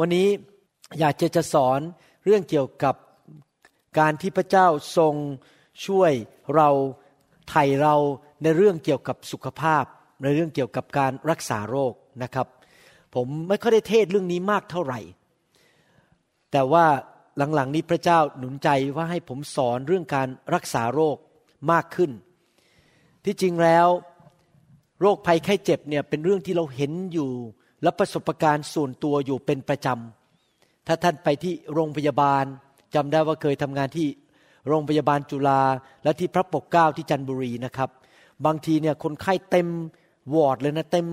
วันนี้อยากจะจะสอนเรื่องเกี่ยวกับการที่พระเจ้าทรงช่วยเราไถ่เราในเรื่องเกี่ยวกับสุขภาพ ในเรื่องเกี่ยวกับการรักษาโรคนะครับ ผมไม่ค่อยได้เทศเรื่องนี้มากเท่าไหร่ แต่ว่าหลังๆนี้พระเจ้าหนุนใจว่าให้ผมสอนเรื่องการรักษาโรคมากขึ้น ที่จริงแล้ว โรคภัยไข้เจ็บเนี่ยเป็นเรื่องที่เราเห็นอยู่ และประสบการณ์ส่วนตัวอยู่เป็นประจำถ้าท่านไปที่โรงพยาบาลจำได้ว่าเคยทำงานที่โรงพยาบาลจุฬาและที่พระปกเกล้าที่จันทบุรีนะครับ บางทีเนี่ยคนไข้เต็มวอร์ดเลยนะเต็ม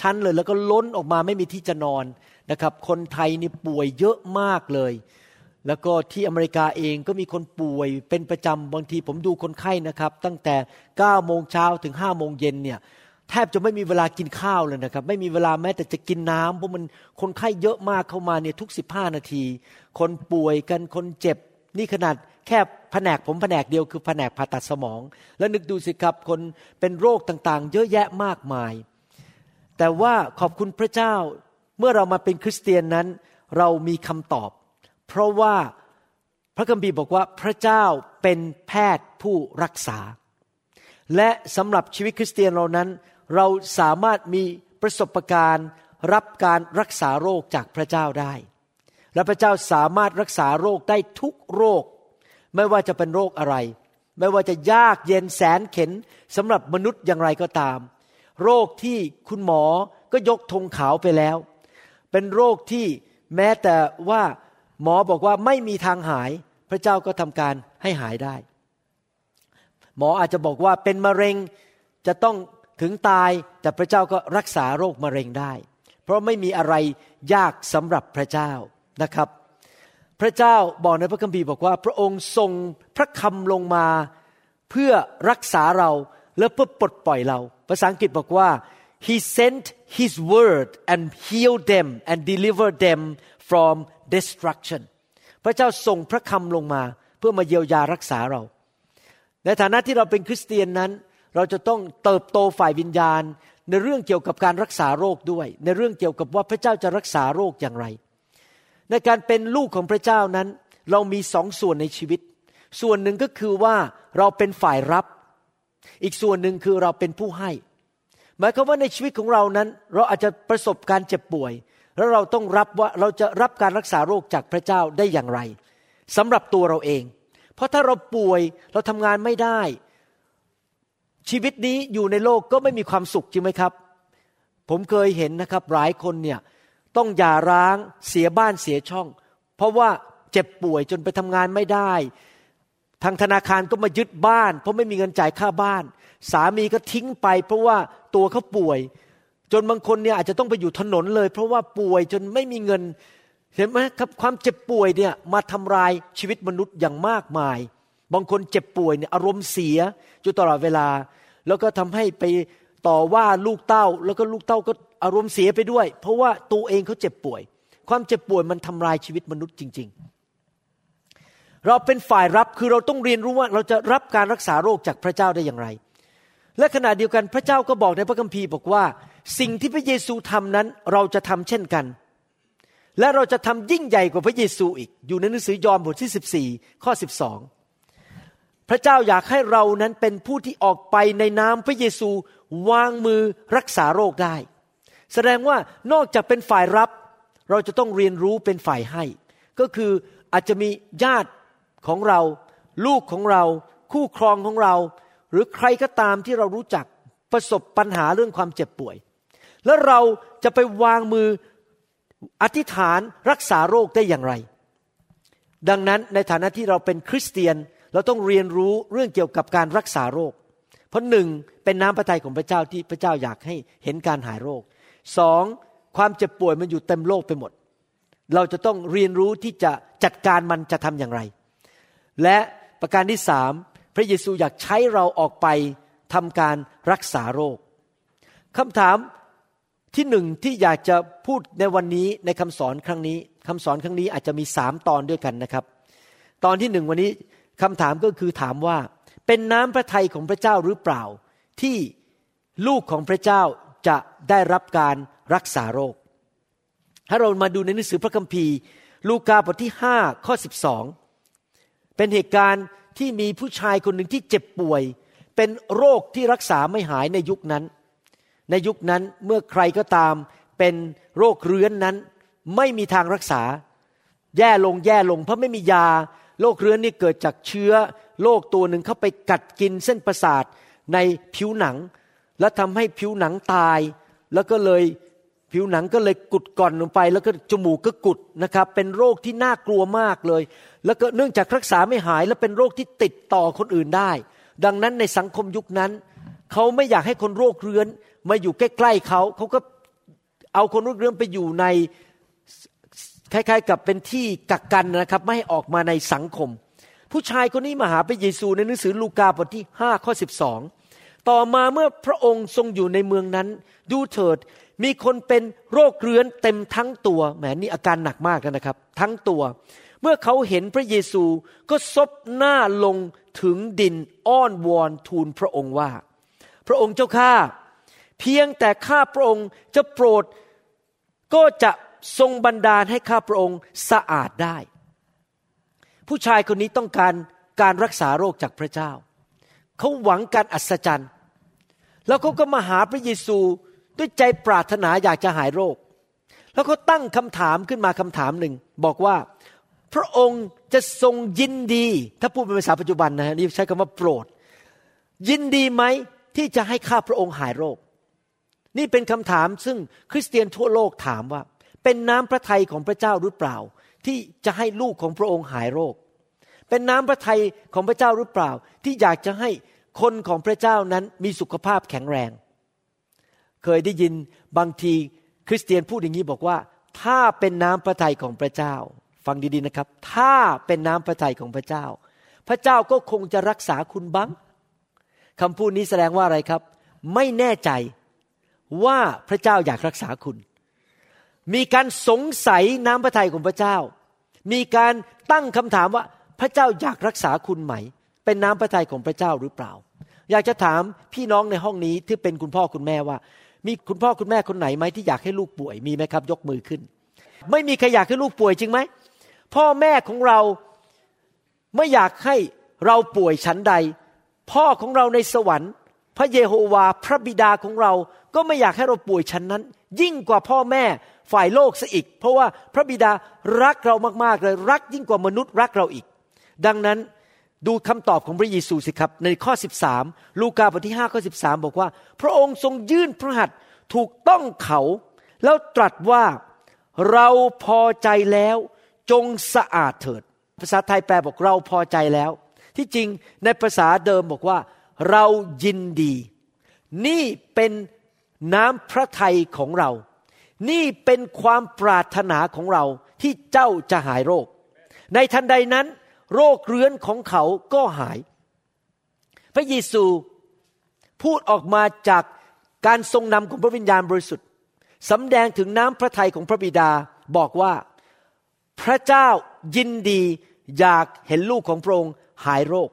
ชั้นเลยแล้วก็ล้นออกมาไม่มีที่จะนอนนะครับ คนไทยนี่ป่วยเยอะมากเลย แล้วก็ที่อเมริกาเองก็มีคนป่วยเป็นประจำบางทีผมดูคนไข้นะครับ ตั้งแต่9โมงเช้าถึง5โมงเย็นเนี่ย แทบจะไม่มีเวลากินข้าวเลยนะครับ ไม่มีเวลาแม้แต่จะกินน้ำเพราะมันคนไข้เยอะมากเข้ามาเนี่ยทุกสิบห้านาที คนป่วยกันคนเจ็บ นี่ขนาดแค่แผนกผมแผนกเดียวคือแผนกผ่าตัดสมอง แล้วนึกดูสิครับคนเป็นโรคต่างๆ เยอะแยะมากมาย แต่ว่าขอบคุณพระเจ้าเมื่อเรามาเป็นคริสเตียนนั้น เรามีคำตอบ เพราะว่าพระคัมภีร์บอกว่าพระเจ้าเป็นแพทย์ผู้รักษา และสำหรับชีวิตคริสเตียนเรานั้น เราสามารถมีประสบการณ์รับการรักษาโรคจากพระเจ้าได้ และพระเจ้าสามารถรักษาโรคได้ทุกโรค ไม่ว่าจะเป็นโรคอะไร ไม่ว่าจะยากเย็นแสนเข็นสำหรับมนุษย์อย่างไรก็ตาม โรคที่คุณหมอก็ยกธงขาวไปแล้ว เป็นโรคที่แม้แต่ว่าหมอบอกว่าไม่มีทางหาย พระเจ้าก็ทำการให้หายได้ หมออาจจะบอกว่าเป็นมะเร็งจะต้อง ถึงตายแต่พระเจ้าก็รักษาโรคมะเร็งได้ เพราะไม่มีอะไรยากสำหรับพระเจ้านะครับ พระเจ้าบอกในพระคัมภีร์บอกว่า พระองค์ทรงพระคำลงมาเพื่อรักษาเราและเพื่อปลดปล่อยเรา ภาษาอังกฤษบอกว่า he sent his word and healed them and delivered them from destruction พระเจ้าส่งพระคำลงมาเพื่อมาเยียวยารักษาเรา ในฐานะที่เราเป็นคริสเตียนนั้น เราจะต้องเติบโตฝ่ายวิญญาณ ในเรื่องเกี่ยวกับการรักษาโรคด้วย ในเรื่องเกี่ยวกับว่าพระเจ้าจะรักษาโรคอย่างไร ในการเป็นลูกของพระเจ้านั้น เรามีสองส่วนในชีวิต ส่วนหนึ่งก็คือว่าเราเป็นฝ่ายรับ อีกส่วนหนึ่งคือเราเป็นผู้ให้ หมายความว่าในชีวิตของเรานั้น เราอาจจะประสบการเจ็บป่วย แล้วเราต้องรับว่าเราจะรับการรักษาโรคจากพระเจ้าได้อย่างไรสำหรับตัวเราเอง เพราะถ้าเราป่วยเราทำงานไม่ได้ ชีวิตนี้อยู่ในโลกก็ไม่มีความสุขจริงไหมครับ ผมเคยเห็นนะครับหลายคนเนี่ยต้องหย่าร้างเสียบ้านเสียช่อง เพราะว่าเจ็บป่วยจนไปทำงานไม่ได้ ทางธนาคารก็มายึดบ้าน เพราะไม่มีเงินจ่ายค่าบ้าน สามีก็ทิ้งไป เพราะว่าตัวเขาป่วย จนบางคนเนี่ยอาจจะต้องไปอยู่ถนนเลย เพราะว่าป่วยจนไม่มีเงินเห็นไหมครับความเจ็บป่วยเนี่ยมาทำลายชีวิตมนุษย์อย่างมากมาย บางคนเจ็บป่วยเนี่ยอารมณ์เสียอยู่ตลอดเวลา แล้วก็ทำให้ไปต่อว่าลูกเต้า แล้วก็ลูกเต้าก็อารมณ์เสียไปด้วย เพราะว่าตัวเองเขาเจ็บป่วย ความเจ็บป่วยมันทำลายชีวิตมนุษย์จริง ๆ เราเป็นฝ่ายรับคือเราต้องเรียนรู้ว่าเราจะรับการรักษาโรคจากพระเจ้าได้อย่างไร และขณะเดียวกันพระเจ้าก็บอกในพระคัมภีร์บอกว่า สิ่งที่พระเยซูทำนั้นเราจะทำเช่นกันและเราจะทำยิ่งใหญ่กว่าพระเยซูอีก อยู่ในหนังสือยอห์นบทที่ 14 ข้อ 12 พระเจ้าอยากให้เรานั้นเป็นผู้ที่ออกไปในนามพระเยซูวางมือรักษาโรคได้ แสดงว่านอกจากเป็นฝ่ายรับ เราจะต้องเรียนรู้เป็นฝ่ายให้ ก็คืออาจจะมีญาติของเรา ลูกของเรา คู่ครองของเรา หรือใครก็ตามที่เรารู้จักประสบปัญหาเรื่องความเจ็บป่วย แล้วเราจะไปวางมืออธิษฐานรักษาโรคได้อย่างไร ดังนั้นในฐานะที่เราเป็นคริสเตียน เราต้องเรียนรู้เรื่องเกี่ยวกับการรักษาโรค เพราะหนึ่งเป็นน้ำพระทัยของพระเจ้าที่พระเจ้าอยากให้เห็นการหายโรคสองความเจ็บป่วยมันอยู่เต็มโลกไปหมด เราจะต้องเรียนรู้ที่จะจัดการมันจะทำอย่างไร และประการที่สามพระเยซูอยากใช้เราออกไปทำการรักษาโรคคำถามที่หนึ่งที่อยากจะพูดในวันนี้ในคำสอนครั้งนี้คำสอนครั้งนี้อาจจะมีสามตอนด้วยกันนะครับ ตอนที่หนึ่งวันนี้ คำถามก็คือถามว่า เป็นน้ำพระทัยของพระเจ้าหรือเปล่า ที่ลูกของพระเจ้าจะได้รับการรักษาโรค ถ้าเรามาดูในหนังสือพระคัมภีร์ ลูกาบทที่ห้าข้อสิบสองเป็นเหตุการณ์ที่มีผู้ชายคนหนึ่งที่เจ็บป่วย เป็นโรคที่รักษาไม่หายในยุคนั้น ในยุคนั้นเมื่อใครก็ตามเป็นโรคเรื้อนนั้น ไม่มีทางรักษา แย่ลงแย่ลงเพราะไม่มียา โรคเรื้อนนี่เกิดจากเชื้อโรคตัวหนึ่งเข้าไปกัดกินเส้นประสาทในผิวหนัง และทำให้ผิวหนังตาย แล้วก็เลยผิวหนังก็เลยกุดก่อนลงไป แล้วก็จมูกก็กุดนะครับ เป็นโรคที่น่ากลัวมากเลย แล้วก็เนื่องจากรักษาไม่หายและเป็นโรคที่ติดต่อคนอื่นได้ ดังนั้นในสังคมยุคนั้น เขาไม่อยากให้คนโรคเรื้อนมาอยู่ใกล้ๆเขาเขาก็เอาคนโรคเรื้อนไปอยู่ใน คล้ายๆ กับเป็นที่กักกันนะครับ ไม่ให้ออกมาในสังคม ผู้ชายคนนี้มาหาพระเยซูในหนังสือลูกาบทที่5ข้อ12 ต่อมาเมื่อพระองค์ทรงอยู่ในเมืองนั้น ดูเถิดมีคนเป็นโรคเรื้อนเต็มทั้งตัวแหมนี่อาการหนักมากนะครับ ทั้งตัว เมื่อเขาเห็นพระเยซูก็ซบหน้าลงถึงดินอ้อนวอนทูลพระองค์ว่า พระองค์เจ้าข้าเพียงแต่ข้าพระองค์จะโปรดก็จะ ทรงบันดาลให้ข้าพระองค์สะอาดได้ ผู้ชายคนนี้ต้องการการรักษาโรคจากพระเจ้า เขาหวังการอัศจรรย์ แล้วเขาก็มาหาพระเยซูด้วยใจปรารถนาอยากจะหายโรค แล้วเขาตั้งคำถามขึ้นมาคำถามหนึ่ง บอกว่าพระองค์จะทรงยินดี ถ้าพูดเป็นภาษาปัจจุบันนะฮะนี่ใช้คำว่าโปรด ยินดีไหมที่จะให้ข้าพระองค์หายโรค นี่เป็นคำถามซึ่งคริสเตียนทั่วโลกถามว่า เป็นน้ำพระทัยของพระเจ้าหรือเปล่า ที่จะให้ลูกของพระองค์หายโรค เป็นน้ำพระทัยของพระเจ้าหรือเปล่า ที่อยากจะให้คนของพระเจ้านั้นมีสุขภาพแข็งแรง เคยได้ยินบางทีคริสเตียนพูดอย่างนี้บอกว่า ถ้าเป็นน้ำพระทัยของพระเจ้า ฟังดีๆนะครับ ถ้าเป็นน้ำพระทัยของพระเจ้า พระเจ้าก็คงจะรักษาคุณบ้างคำพูดนี้แสดงว่าอะไรครับ ไม่แน่ใจว่าพระเจ้าอยากรักษาคุณ มีการสงสัยน้ำพระทัยของพระเจ้า มีการตั้งคำถามว่าพระเจ้าอยากรักษาคุณไหม เป็นน้ำพระทัยของพระเจ้าหรือเปล่า อยากจะถามพี่น้องในห้องนี้ที่เป็นคุณพ่อคุณแม่ว่า มีคุณพ่อคุณแม่คนไหนไหมที่อยากให้ลูกป่วยมีไหมครับ ยกมือขึ้น ไม่มีใครอยากให้ลูกป่วยจริงไหมพ่อแม่ของเราไม่อยากให้เราป่วยชั้นใด พ่อของเราในสวรรค์ พระเยโฮวาพระบิดาของเราก็ไม่อยากให้เราป่วยชั้นนั้น ยิ่งกว่าพ่อแม่ ฝ่ายโลกซะอีก เพราะว่าพระบิดารักเรามากๆเลยรักยิ่งกว่ามนุษย์รักเราอีก ดังนั้นดูคำตอบของพระเยซูสิครับ ในข้อ 13 ลูกาบทที่5ข้อ13 บอกว่า พระองค์ทรงยื่นพระหัตถ์ถูกต้องเขา แล้วตรัสว่าเราพอใจแล้วจงสะอาดเถิด ภาษาไทยแปลบอกเราพอใจแล้ว ที่จริงในภาษาเดิมบอกว่า เรายินดี นี่เป็นน้ำพระทัยของเรา นี่เป็นความปรารถนาของเราที่เจ้าจะหายโรค ในทันใดนั้น โรคเรื้อนของเขาก็หาย พระเยซูพูดออกมาจากการทรงนำของพระวิญญาณบริสุทธิ์สำแดงถึงน้ำพระทัยของพระบิดาบอกว่าพระเจ้ายินดีอยากเห็นลูกของพระองค์หายโรค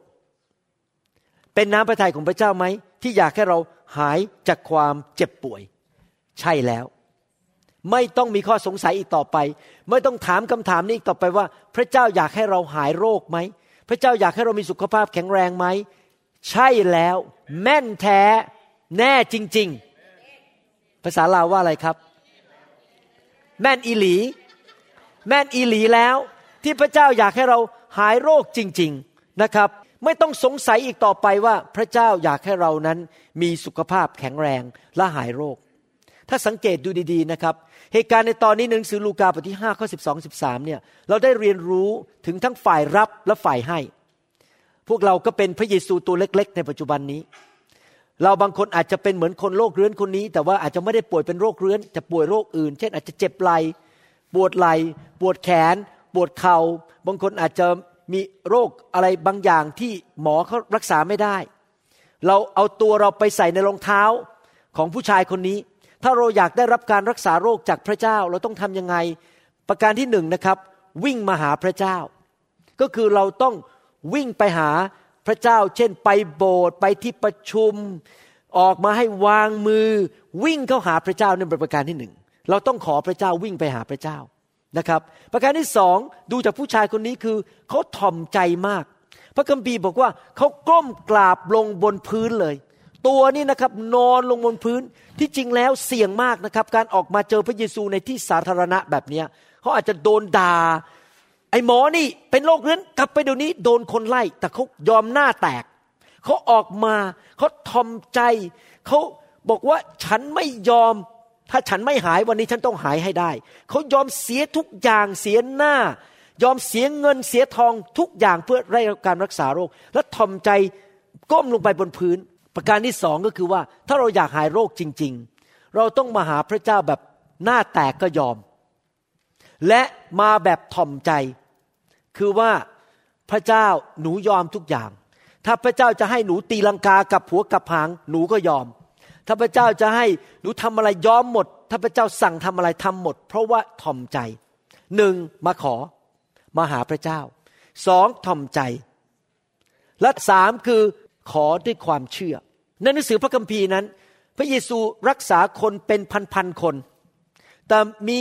เป็นน้ำพระทัยของพระเจ้าไหมที่อยากให้เราหายจากความเจ็บป่วย ใช่แล้ว ไม่ต้องมีข้อสงสัยอีกต่อไป ไม่ต้องถามคำถามนี้อีกต่อไปว่า พระเจ้าอยากให้เราหายโรคไหม พระเจ้าอยากให้เรามีสุขภาพแข็งแรงไหม ใช่แล้ว แม่นแท้แน่จริง ๆ ภาษาลาวว่าอะไรครับ แม่นอีหลี แม่นอีหลีแล้ว ที่พระเจ้าอยากให้เราหายโรคจริง ๆนะครับ ไม่ต้องสงสัยอีกต่อไปว่า พระเจ้าอยากให้เรานั้นมีสุขภาพแข็งแรงและหายโรค ถ้าสังเกตดูดี ๆนะครับ เหตุการณ์ในตอนนี้หนังสือลูกาบทที่5ข้อ12 13เนี่ยเราได้เรียนรู้ถึงทั้งฝ่ายรับและฝ่ายให้ พวกเราก็เป็นพระเยซูตัวเล็ก ๆ ในปัจจุบันนี้ เราบางคนอาจจะเป็นเหมือนคนโรคเรื้อนคนนี้ แต่ว่าอาจจะไม่ได้ป่วยเป็นโรคเรื้อน จะป่วยโรคอื่น เช่น อาจจะเจ็บไหลปวดไหลปวดแขน ปวดเขา่าบางคนอาจจะมีโรคอะไรบางอย่างที่หมอเขารักษาไม่ได้ เราเอาตัวเราไปใส่ในรองเท้าของผู้ชายคนนี้ ถ้าเราอยากได้รับการรักษาโรคจากพระเจ้าเราต้องทำยังไง ประการที่หนึ่งนะครับ วิ่งมาหาพระเจ้า ก็คือเราต้องวิ่งไปหาพระเจ้า เช่น ไปโบสถ์ไปที่ประชุม ออกมาให้วางมือ วิ่งเข้าหาพระเจ้านี่เป็นประการที่หนึ่งเราต้องขอพระเจ้าวิ่งไปหาพระเจ้านะครับ ประการที่สองดูจากผู้ชายคนนี้คือเขาถ่อมใจมาก พระคัมภีร์บอกว่าเขาก้มกราบลงบนพื้นเลย ตัวนี่นะครับนอนลงบนพื้นที่จริงแล้วเสี่ยงมากนะครับ การออกมาเจอพระเยซูในที่สาธารณะแบบนี้เขาอาจจะโดนด่าไอ้หมอนี่เป็นโรคเรื้อนกลับไปเดี๋ยวนี้โดนคนไล่ แต่เขายอมหน้าแตกเขาออกมาเขาทอมใจเขาบอกว่าฉันไม่ยอม ถ้าฉันไม่หายวันนี้ฉันต้องหายให้ได้เขายอมเสียทุกอย่างเสียหน้า ยอมเสียเงินเสียทองทุกอย่างเพื่อได้รับการรักษาโรค และทอมใจก้มลงไปบนพื้น ประการที่สองก็คือว่าถ้าเราอยากหายโรคจริง ๆ เราต้องมาหาพระเจ้าแบบหน้าแตกก็ยอม และมาแบบทอมใจ คือว่าพระเจ้าหนูยอมทุกอย่าง ถ้าพระเจ้าจะให้หนูตีลังกากับผัวกับหางหนูก็ยอม ถ้าพระเจ้าจะให้หนูทำอะไรยอมหมด ถ้าพระเจ้าสั่งทำอะไรทำหมด เพราะว่าถ่อมใจหนึ่งมาขอมาหาพระเจ้าสองถ่อมใจ และสามคือ ขอด้วยความเชื่อ ในหนังสือพระคัมภีร์นั้น พระเยซูรักษาคนเป็นพันๆคน แต่มี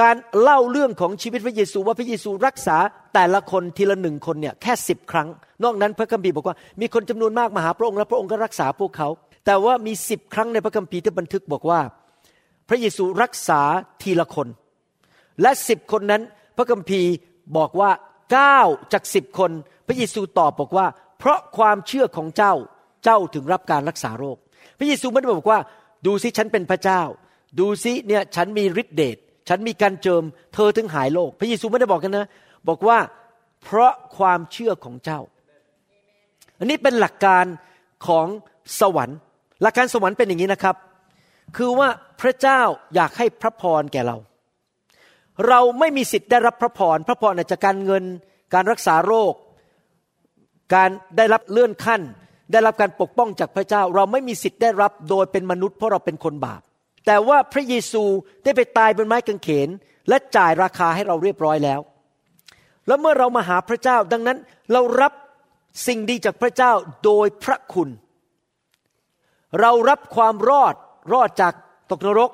การเล่าเรื่องของชีวิตพระเยซูว่าพระเยซูรักษาแต่ละคนทีละหนึ่งคนเนี่ยแค่สิบครั้ง นอกนั้นพระคัมภีร์บอกว่ามีคนจำนวนมากมาหาพระองค์และพระองค์ก็รักษาพวกเขา แต่ว่ามีสิบครั้งในพระคัมภีร์ที่บันทึกบอกว่า พระเยซูรักษาทีละคน และสิบคนนั้นพระคัมภีร์บอกว่าเก้าจากสิบคน พระเยซูตอบบอกว่า เพราะความเชื่อของเจ้าเจ้าถึงรับการรักษาโรค พระเยซูไม่ได้บอกว่า ดูซิฉันเป็นพระเจ้า ดูซิเนี่ยฉันมีฤทธิเดชฉันมีการเจิม เธอถึงหายโรคพระเยซูไม่ได้บอกกันนะ บอกว่าเพราะความเชื่อของเจ้า อันนี้เป็นหลักการของสวรรค์ หลักการสวรรค์เป็นอย่างนี้นะครับ คือว่าพระเจ้าอยากให้พระพรแก่เรา เราไม่มีสิทธิ์ได้รับพระพรพระพรอาจจะการเงิน การรักษาโรค การได้รับเลื่อนขั้น ได้รับการปกป้องจากพระเจ้า เราไม่มีสิทธิ์ได้รับโดยเป็นมนุษย์เพราะเราเป็นคนบาป แต่ว่าพระเยซูได้ไปตายบนไม้กางเขน และจ่ายราคาให้เราเรียบร้อยแล้ว แล้วเมื่อเรามาหาพระเจ้าดังนั้นเรารับสิ่งดีจากพระเจ้าโดยพระคุณ เรารับความรอดรอดจากตกนรก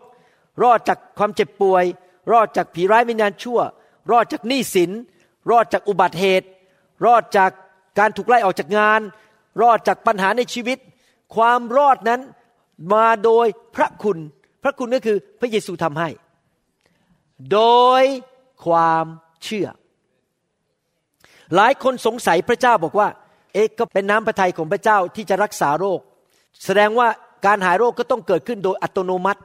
รอดจากความเจ็บป่วย รอดจากผีร้ายวิญญาณชั่ว รอดจากหนี้สิน รอดจากอุบัติเหตุ รอดจาก การถูกไล่ออกจากงาน รอดจากปัญหาในชีวิต ความรอดนั้นมาโดยพระคุณ พระคุณก็คือพระเยซูทำให้ โดยความเชื่อ หลายคนสงสัยพระเจ้าบอกว่า เอ๊ะก็เป็นน้ำพระทัยของพระเจ้าที่จะรักษาโรค แสดงว่าการหายโรคก็ต้องเกิดขึ้นโดยอัตโนมัติ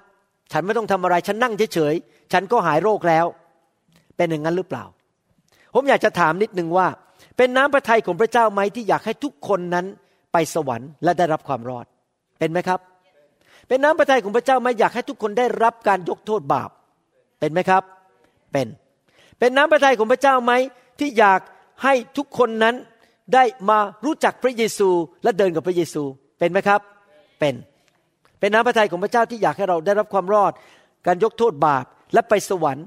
ฉันไม่ต้องทำอะไร ฉันนั่งเฉยๆ ฉันก็หายโรคแล้ว เป็นอย่างนั้นหรือเปล่า ผมอยากจะถามนิดนึงว่า เป็นน้ำพระทัยของพระเจ้าไหมที่อยากให้ทุกคนนั้นไปสวรรค์และได้รับความรอด เป็นไหมครับ เป็นน้ำพระทัยของพระเจ้าไหมอยากให้ทุกคนได้รับการยกโทษบาป เป็นไหมครับ เป็น เป็นน้ำพระทัยของพระเจ้าไหมที่อยากให้ทุกคนนั้นได้มารู้จักพระเยซูและเดินกับพระเยซู เป็นไหมครับ เป็น เป็นน้ำพระทัยของพระเจ้าที่อยากให้เราได้รับความรอด การยกโทษบาปและไปสวรรค์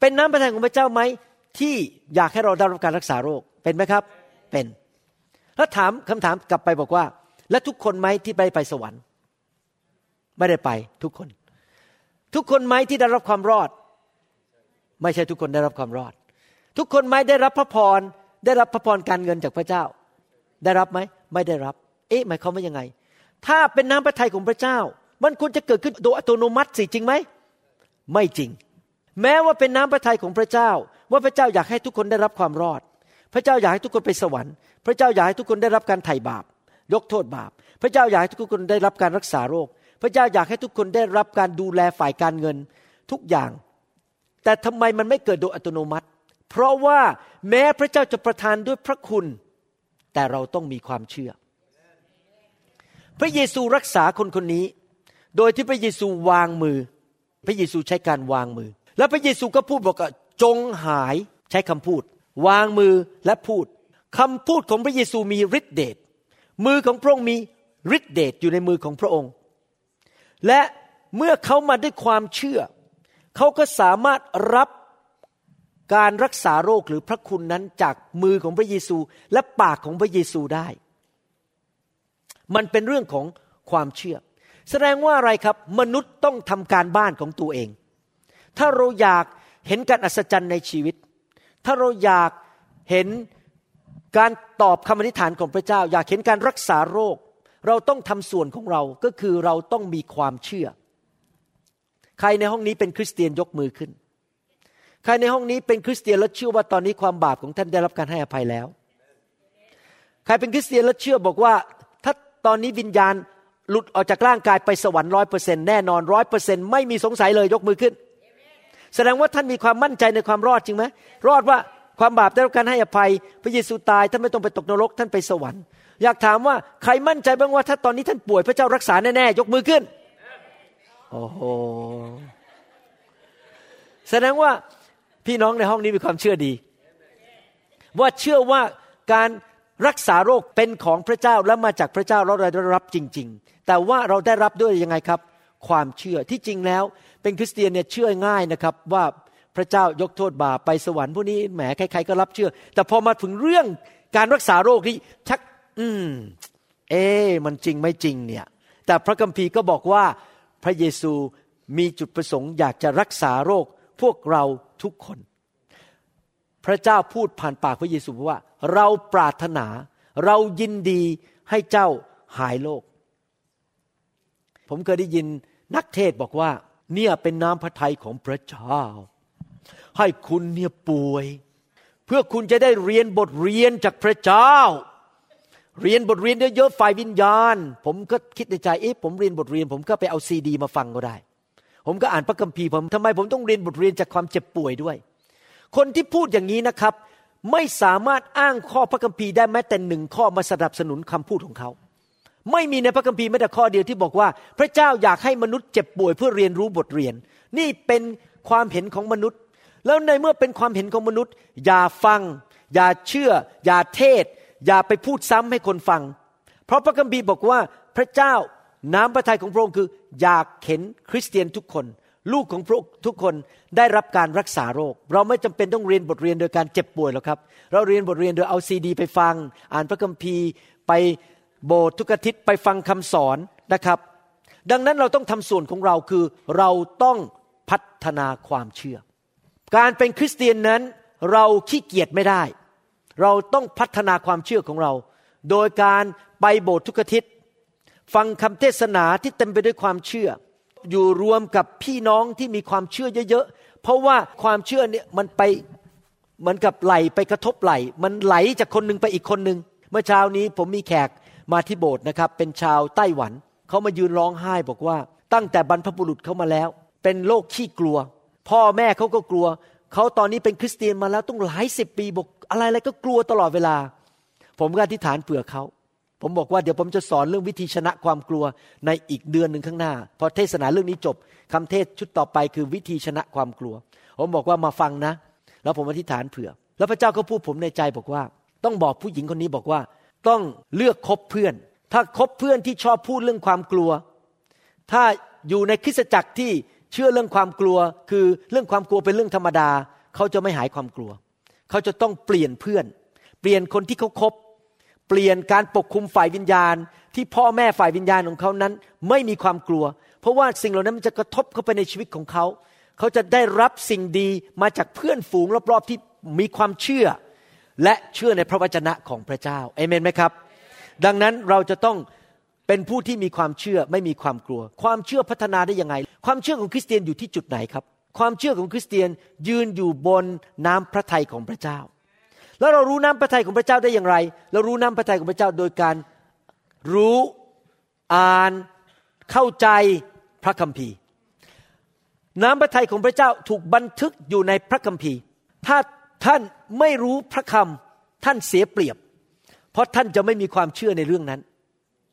เป็นน้ำพระทัยของพระเจ้าไหม ที่อยากให้เราได้รับการรักษาโรคเป็นไหมครับ เป็น แล้วถามคำถามกลับไปบอกว่า และทุกคนไหมที่ไปไปสวรรค์ ไม่ได้ไปทุกคน ทุกคนไหมที่ได้รับความรอด ไม่ใช่ทุกคนได้รับความรอด ทุกคนไหมได้รับพระพรได้รับพระพรการเงินจากพระเจ้า ได้รับไหมไม่ได้รับ เอ๊ะหมายความว่ายังไง ถ้าเป็นน้ำพระทัยของพระเจ้า มันควรจะเกิดขึ้นโดยอัตโนมัติสิจริงไหมไม่จริง แม้ว่าเป็นน้ำพระทัยของพระเจ้า ว่าพระเจ้าอยากให้ทุกคนได้รับความรอด พระเจ้าอยากให้ทุกคนไปสวรรค์ พระเจ้าอยากให้ทุกคนได้รับการไถ่บาป ยกโทษบาป พระเจ้าอยากให้ทุกคนได้รับการรักษาโรค พระเจ้าอยากให้ทุกคนได้รับการดูแลฝ่ายการเงินทุกอย่าง แต่ทำไมมันไม่เกิดโดยอัตโนมัติ เพราะว่าแม้พระเจ้าจะประทานด้วยพระคุณ แต่เราต้องมีความเชื่อ พระเยซูรักษาคนคนนี้ โดยที่พระเยซูวางมือ พระเยซูใช้การวางมือ แล้วพระเยซูก็พูดบอกว่าจงหายใช้คำพูด วางมือและพูดคำพูดของพระเยซูมีฤทธิเดชมือของพระองค์มีฤทธิเดชอยู่ในมือของพระองค์ และเมื่อเขามาด้วยความเชื่อ เขาก็สามารถรับการรักษาโรคหรือพระคุณนั้นจากมือของพระเยซูและปากของพระเยซูได้ มันเป็นเรื่องของความเชื่อ แสดงว่าอะไรครับ มนุษย์ต้องทำการบ้านของตัวเอง ถ้าเราอยากเห็นการอัศจรรย์ในชีวิต ถ้าเราอยากเห็นการตอบคำอธิษฐานของพระเจ้า อยากเห็นการรักษาโรค เราต้องทำส่วนของเราก็คือเราต้องมีความเชื่อ ใครในห้องนี้เป็นคริสเตียนยกมือขึ้น ใครในห้องนี้เป็นคริสเตียนและเชื่อว่าตอนนี้ความบาปของท่านได้รับการให้อภัยแล้ว ใครเป็นคริสเตียนและเชื่อบอกว่า ถ้าตอนนี้วิญญาณหลุดออกจากร่างกายไปสวรรค์ร้อยเปอร์เซ็นแน่นอนร้อยเปอร์เซ็นไม่มีสงสัยเลยยกมือขึ้น แสดงว่าท่านมีความมั่นใจในความรอดจริงไหมรอดว่าความบาปได้รับการให้อภัย พระเยซูตายท่านไม่ต้องไปตกนรกท่านไปสวรรค์ อยากถามว่าใครมั่นใจบ้างว่าถ้าตอนนี้ท่านป่วยพระเจ้ารักษาแน่ๆยกมือขึ้นโอ้โหแสดงว่าพี่น้องในห้องนี้มีความเชื่อดี ว่าเชื่อว่าการรักษาโรคเป็นของพระเจ้าและมาจากพระเจ้าเราได้รับจริง ๆ แต่ว่าเราได้รับด้วยยังไงครับ ความเชื่อที่จริงแล้ว เป็นคริสเตียนเนี่ยเชื่อง่ายนะครับว่าพระเจ้ายกโทษบาปไปสวรรค์พวกนี้แหมใครๆก็รับเชื่อ แต่พอมาถึงเรื่องการรักษาโรคนี่ชัก อืม เอ๊มันจริงไม่จริงเนี่ย แต่พระคัมภีร์ก็บอกว่าพระเยซูมีจุดประสงค์อยากจะรักษาโรคพวกเราทุกคน พระเจ้าพูดผ่านปากพระเยซูว่า เราปรารถนา เรายินดีให้เจ้าหายโรคผมเคยได้ยินนักเทศบอกว่า เนี่ยเป็นน้ำพระทัยของพระเจ้า ให้คุณเนี่ยป่วย เพื่อคุณจะได้เรียนบทเรียนจากพระเจ้า เรียนบทเรียนเยอะๆฝ่ายวิญญาณ ผมก็คิดในใจเอ๊ะผมเรียนบทเรียน ผมก็ไปเอาซีดี มาฟังก็ได้ ผมก็อ่านพระคัมภีร์ผมทำไมผมต้องเรียนบทเรียนจากความเจ็บป่วยด้วย คนที่พูดอย่างนี้นะครับ ไม่สามารถอ้างข้อพระคัมภีร์ได้แม้แต่หนึ่งข้อมาสนับสนุนคำพูดของเขา ไม่มีในพระคัมภีร์แม้แต่ข้อเดียวที่บอกว่า พระเจ้าอยากให้มนุษย์เจ็บป่วยเพื่อเรียนรู้บทเรียน นี่เป็นความเห็นของมนุษย์ แล้วในเมื่อเป็นความเห็นของมนุษย์ อย่าฟัง อย่าเชื่อ อย่าเทศ อย่าไปพูดซ้ำให้คนฟัง เพราะพระคัมภีร์บอกว่าพระเจ้าน้ำพระทัยของพระองค์คือ อยากเห็นคริสเตียนทุกคน ลูกของพระทุกคนได้รับการรักษาโรค เราไม่จำเป็นต้องเรียนบทเรียนโดยการเจ็บป่วยหรอกครับ เราเรียนบทเรียนโดยเอาซีดี ไปฟัง อ่านพระคัมภีร์ไป โบสถ์ทุกอาทิตย์ไปฟังคำสอนนะครับ ดังนั้นเราต้องทำส่วนของเราคือเราต้องพัฒนาความเชื่อ การเป็นคริสเตียนนั้นเราขี้เกียจไม่ได้ เราต้องพัฒนาความเชื่อของเรา โดยการไปโบสถ์ทุกอาทิตย์ฟังคำเทศนาที่เต็มไปด้วยความเชื่อ อยู่รวมกับพี่น้องที่มีความเชื่อเยอะๆ เพราะว่าความเชื่อเนี่ยมันไปเหมือนกับไหลไปกระทบไหล มันไหลจากคนหนึ่งไปอีกคนหนึ่งเมื่อเช้านี้ผมมีแขก มาที่โบสถ์นะครับ เป็นชาวไต้หวัน เขามายืนร้องไห้บอกว่า ตั้งแต่บรรพบุรุษเขามาแล้ว เป็นโรคขี้กลัว พ่อแม่เขาก็กลัว เขาตอนนี้เป็นคริสเตียนมาแล้วต้องหลายสิบปีบอกอะไรอะไรก็กลัวตลอดเวลา ผมก็อธิษฐานเผื่อเขา ผมบอกว่าเดี๋ยวผมจะสอนเรื่องวิธีชนะความกลัวในอีกเดือนหนึ่งข้างหน้า พอเทศนาเรื่องนี้จบคำเทศชุดต่อไปคือวิธีชนะความกลัว ผมบอกว่ามาฟังนะ แล้วผมอธิษฐานเผื่อ แล้วพระเจ้าก็พูดผมในใจบอกว่า ต้องบอกผู้หญิงคนนี้บอกว่า ต้องเลือกคบเพื่อน ถ้าคบเพื่อนที่ชอบพูดเรื่องความกลัว ถ้าอยู่ในคริสตจักรที่เชื่อเรื่องความกลัว คือเรื่องความกลัวเป็นเรื่องธรรมดา เขาจะไม่หายความกลัว เขาจะต้องเปลี่ยนเพื่อน เปลี่ยนคนที่เขาคบ เปลี่ยนการปกคุมฝ่ายวิญญาณ ที่พ่อแม่ฝ่ายวิญญาณของเขานั้น ไม่มีความกลัว เพราะว่าสิ่งเหล่านั้นมันจะกระทบเข้าไปในชีวิตของเขา เขาจะได้รับสิ่งดีมาจากเพื่อนฝูงรอบๆที่มีความเชื่อ และเชื่อในพระวจนะของพระเจ้าเอเมนไหมครับ ดังนั้นเราจะต้องเป็นผู้ที่มีความเชื่อไม่มีความกลัว ความเชื่อพัฒนาได้ยังไง ความเชื่อของคริสเตียนอยู่ที่จุดไหนครับ ความเชื่อของคริสเตียนยืนอยู่บนน้ำพระทัยของพระเจ้า แล้วเรารู้น้ำพระทัยของพระเจ้าได้อย่างไร เรารู้น้ำพระทัยของพระเจ้าโดยการรู้อ่านเข้าใจพระคัมภีร์ น้ำพระทัยของพระเจ้าถูกบันทึกอยู่ในพระคัมภีร์ ถ้าท่าน ไม่รู้พระคำท่านเสียเปรียบ เพราะท่านจะไม่มีความเชื่อในเรื่องนั้น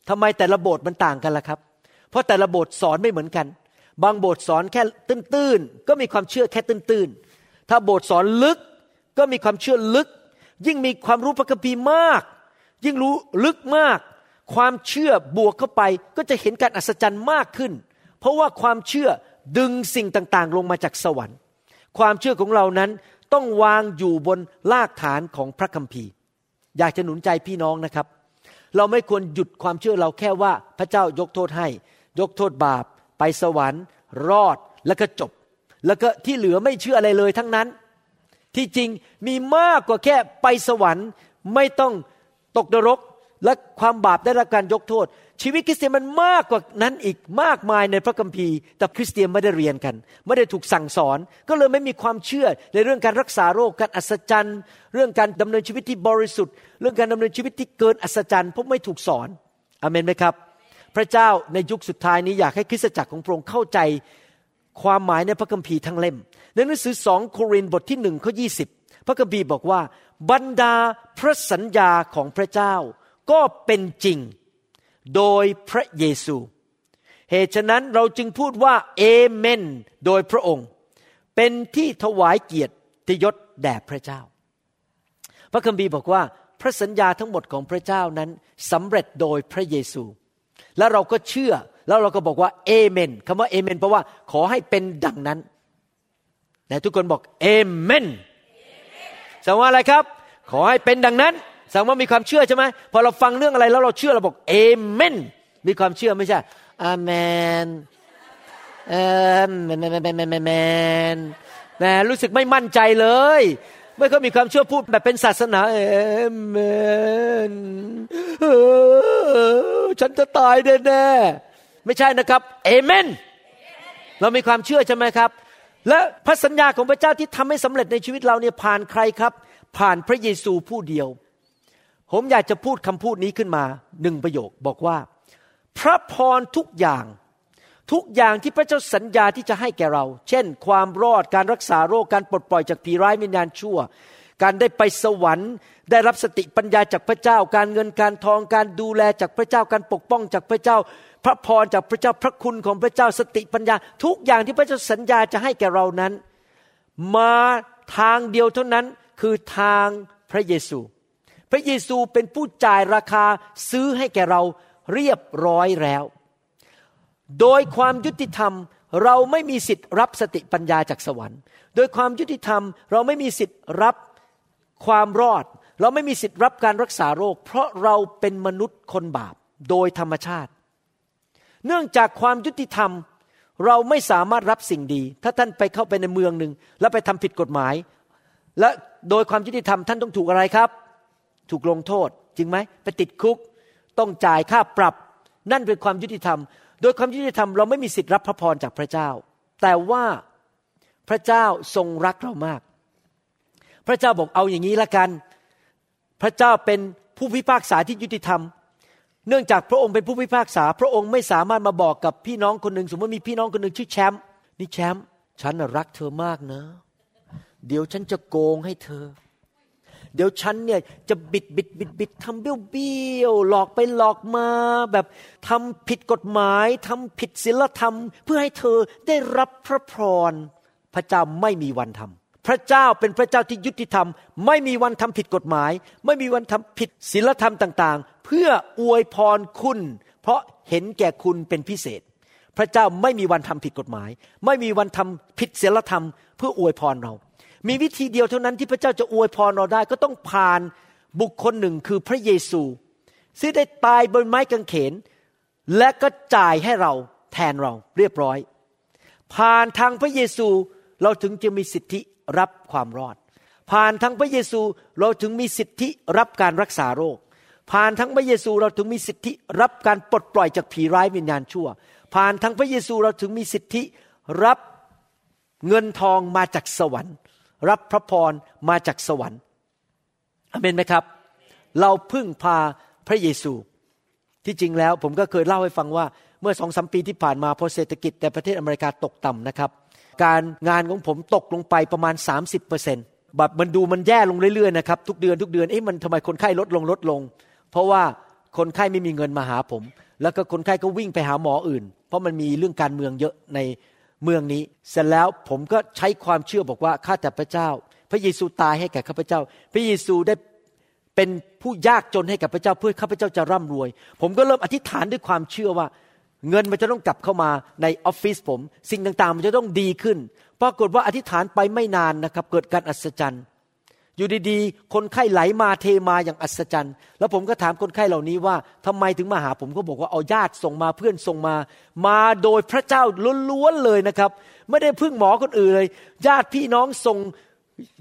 ทำไมแต่ละโบสถ์มันต่างกันล่ะครับ เพราะแต่ละโบสถ์สอนไม่เหมือนกัน บางโบสถ์สอนแค่ตื้นๆก็มีความเชื่อแค่ตื้นๆถ้าโบสถ์สอนลึกก็มีความเชื่อลึก ยิ่งมีความรู้พระคัมภีร์มาก ยิ่งรู้ลึกมาก ความเชื่อบวกเข้าไปก็จะเห็นการอัศจรรย์มากขึ้น เพราะว่าความเชื่อดึงสิ่งต่างๆ ลงมาจากสวรรค์ ความเชื่อของเรานั้น ต้องวางอยู่บนรากฐานของพระคัมภีร์ อยากจะหนุนใจพี่น้องนะครับ เราไม่ควรหยุดความเชื่อเราแค่ว่าพระเจ้ายกโทษให้ ยกโทษบาป ไปสวรรค์ รอดแล้วก็จบ แล้วก็ที่เหลือไม่เชื่ออะไรเลยทั้งนั้น ที่จริงมีมากกว่าแค่ไปสวรรค์ ไม่ต้องตกนรกและความบาปได้รับการยกโทษ ชีวิตคริสเตียนมันมากกว่านั้นอีกมากมายในพระคัมภีร์ แต่คริสเตียนไม่ได้เรียนกัน ไม่ได้ถูกสั่งสอน ก็เลยไม่มีความเชื่อในเรื่องการรักษาโรคการอัศจรรย์ เรื่องการดำเนินชีวิตที่บริสุทธิ์ เรื่องการดำเนินชีวิตที่เกินอัศจรรย์เพราะไม่ถูกสอนอเมนไหมครับ พระเจ้าในยุคสุดท้ายนี้อยากให้คริสตจักรของพระองค์เข้าใจความหมายในพระคัมภีร์ทั้งเล่มในหนังสือสองโครินธ์บทที่หนึ่งข้อยีพระคัมภีร์บอกว่าบรรดาพระสัญญาของพระเจ้าก็เป็นจริง โดยพระเยซู เหตุฉะนั้นเราจึงพูดว่าเอเมน โดยพระองค์ เป็นที่ถวายเกียรติยศแด่พระเจ้า พระคัมภีร์บอกว่าพระสัญญาทั้งหมดของพระเจ้านั้นสำเร็จโดยพระเยซู และเราก็เชื่อแล้วเราก็บอกว่าเอเมนคำว่าเอเมนแปลว่าขอให้เป็นดังนั้นแต่ทุกคนบอกเอเมนแสดงว่าอะไรครับ ขอให้เป็นดังนั้น แสดงว่ามีความเชื่อใช่ไหมพอเราฟังเรื่องอะไรแล้วเราเชื่อเราบอกเอเมนมีความเชื่อไม่ใช่อาเมนเอมเมนเมนเมนเมนเมนแหมรู้สึกไม่มั่นใจเลยไม่ค่อยมีความเชื่อพูดแบบเป็นศาสนาเอเมนฉันจะตายแน่ๆไม่ใช่นะครับเอเมนเรามีความเชื่อใช่ไหมครับ และพระสัญญาของพระเจ้าที่ทำให้สำเร็จในชีวิตเราเนี่ยผ่านใครครับ ผ่านพระเยซูผู้เดียว ผมอยากจะพูดคำพูดนี้ขึ้นมาหนึ่งประโยคบอกว่า พระพรทุกอย่างทุกอย่างที่พระเจ้าสัญญาที่จะให้แก่เรา เช่น ความรอดการรักษาโรคการปลดปล่อยจากผีร้ายวิญญาณชั่ว การได้ไปสวรรค์ ได้รับสติปัญญาจากพระเจ้า การเงินการทองการดูแลจากพระเจ้าการปกป้องจากพระเจ้า พระพรจากพระเจ้าพระคุณของพระเจ้าสติปัญญา ทุกอย่างที่พระเจ้าสัญญาจะให้แก่เรานั้น มาทางเดียวเท่านั้นคือทางพระเยซู พระเยซูเป็นผู้จ่ายราคาซื้อให้แก่เราเรียบร้อยแล้ว โดยความยุติธรรมเราไม่มีสิทธิ์รับสติปัญญาจากสวรรค์ โดยความยุติธรรมเราไม่มีสิทธิ์รับความรอด เราไม่มีสิทธิ์รับการรักษาโรค เพราะเราเป็นมนุษย์คนบาปโดยธรรมชาติ เนื่องจากความยุติธรรมเราไม่สามารถรับสิ่งดี ถ้าท่านไปเข้าไปในเมืองหนึ่งแล้วไปทำผิดกฎหมาย และโดยความยุติธรรมท่านต้องถูกอะไรครับ ถูกลงโทษ จริงไหมไปติดคุก ต้องจ่ายค่าปรับ นั่นเป็นความยุติธรรม โดยความยุติธรรมเราไม่มีสิทธิ์รับพระพรจากพระเจ้า แต่ว่าพระเจ้าทรงรักเรามาก พระเจ้าบอกเอาอย่างนี้ละกัน พระเจ้าเป็นผู้พิพากษาที่ยุติธรรม เนื่องจากพระองค์เป็นผู้พิพากษา พระองค์ไม่สามารถมาบอกกับพี่น้องคนหนึ่งสมมติมีพี่น้องคนหนึ่งชื่อแชมป์นี่แชมป์ฉันรักเธอมากนะ เดี๋ยวฉันจะโกงให้เธอ เดี๋ยวฉันเนี่ยจะบิดบิดบิดบิดทำเบี้ยวเบี้ยวหลอกไปหลอกมาแบบทำผิดกฎหมายทำผิดศีลธรรม เพื่อให้เธอได้รับพระพรพระเจ้าไม่มีวันทำพระเจ้าเป็นพระเจ้าที่ยุติธรรม ไม่มีวันทำผิดกฎหมาย ไม่มีวันทำผิดศีลธรรมต่าง ๆ เพื่ออวยพรคุณ เพราะเห็นแก่คุณเป็นพิเศษ พระเจ้าไม่มีวันทำผิดกฎหมาย ไม่มีวันทำผิดศีลธรรม เพื่ออวยพรเรา มีวิธีเดียวเท่านั้นที่พระเจ้าจะอวยพรเราได้ก็ต้องผ่านบุคคลหนึ่งคือพระเยซูซึ่งได้ตายบนไม้กางเขน และก็จ่ายให้เราแทนเราเรียบร้อย ผ่านทางพระเยซูเราถึงจะมีสิทธิรับความรอด ผ่านทางพระเยซูเราถึงมีสิทธิรับการรักษาโรค ผ่านทั้งพระเยซูเราถึงมีสิทธิรับการปลดปล่อยจากผีร้ายวิญญาณชั่ว ผ่านทั้งพระเยซูเราถึงมีสิทธิรับเงินทองมาจากสวรรค์ รับพระพรมาจากสวรรค์อเมนไหมครับ เราพึ่งพาพระเยซู ที่จริงแล้วผมก็เคยเล่าให้ฟังว่าเมื่อสองสมปีที่ผ่านมาพอเศรษฐกิจในประเทศอเมริกาตกต่ำนะครับ การงานของผมตกลงไปประมาณ 30เปอร์เซ็นต์แบบมันดูมันแย่ลงเรื่อยๆนะครับทุกเดือนทุกเดือนเอ๊ะมันทำไมคนไข้ลดลงลดลง เพราะว่าคนไข้ไม่มีเงินมาหาผม แล้วก็คนไข้ก็วิ่งไปหาหมออื่น เพราะมันมีเรื่องการเมืองเยอะใน เมืองนี้ เสร็จแล้วผมก็ใช้ความเชื่อบอกว่าข้าแต่พระเจ้า พระเยซูตายให้แก่ข้าพเจ้า พระเยซูได้เป็นผู้ยากจนให้กับพระเจ้าเพื่อข้าพเจ้าจะร่ำรวย ผมก็เริ่มอธิษฐานด้วยความเชื่อว่า เงินมันจะต้องกลับเข้ามาในออฟฟิศผม สิ่งต่างๆ มันจะต้องดีขึ้นปรากฏว่าอธิษฐานไปไม่นานนะครับ เกิดการอัศจรรย์ อยู่ดีๆ คนไข้ไหลมาเทมาอย่างอัศจรรย์ แล้วผมก็ถามคนไข้เหล่านี้ว่าทำไมถึงมาหาผมก็บอกว่าเอาญาติส่งมาเพื่อนส่งมา มาโดยพระเจ้าล้วนๆเลยนะครับ ไม่ได้พึ่งหมอคนอื่นเลย ญาติพี่น้องส่ง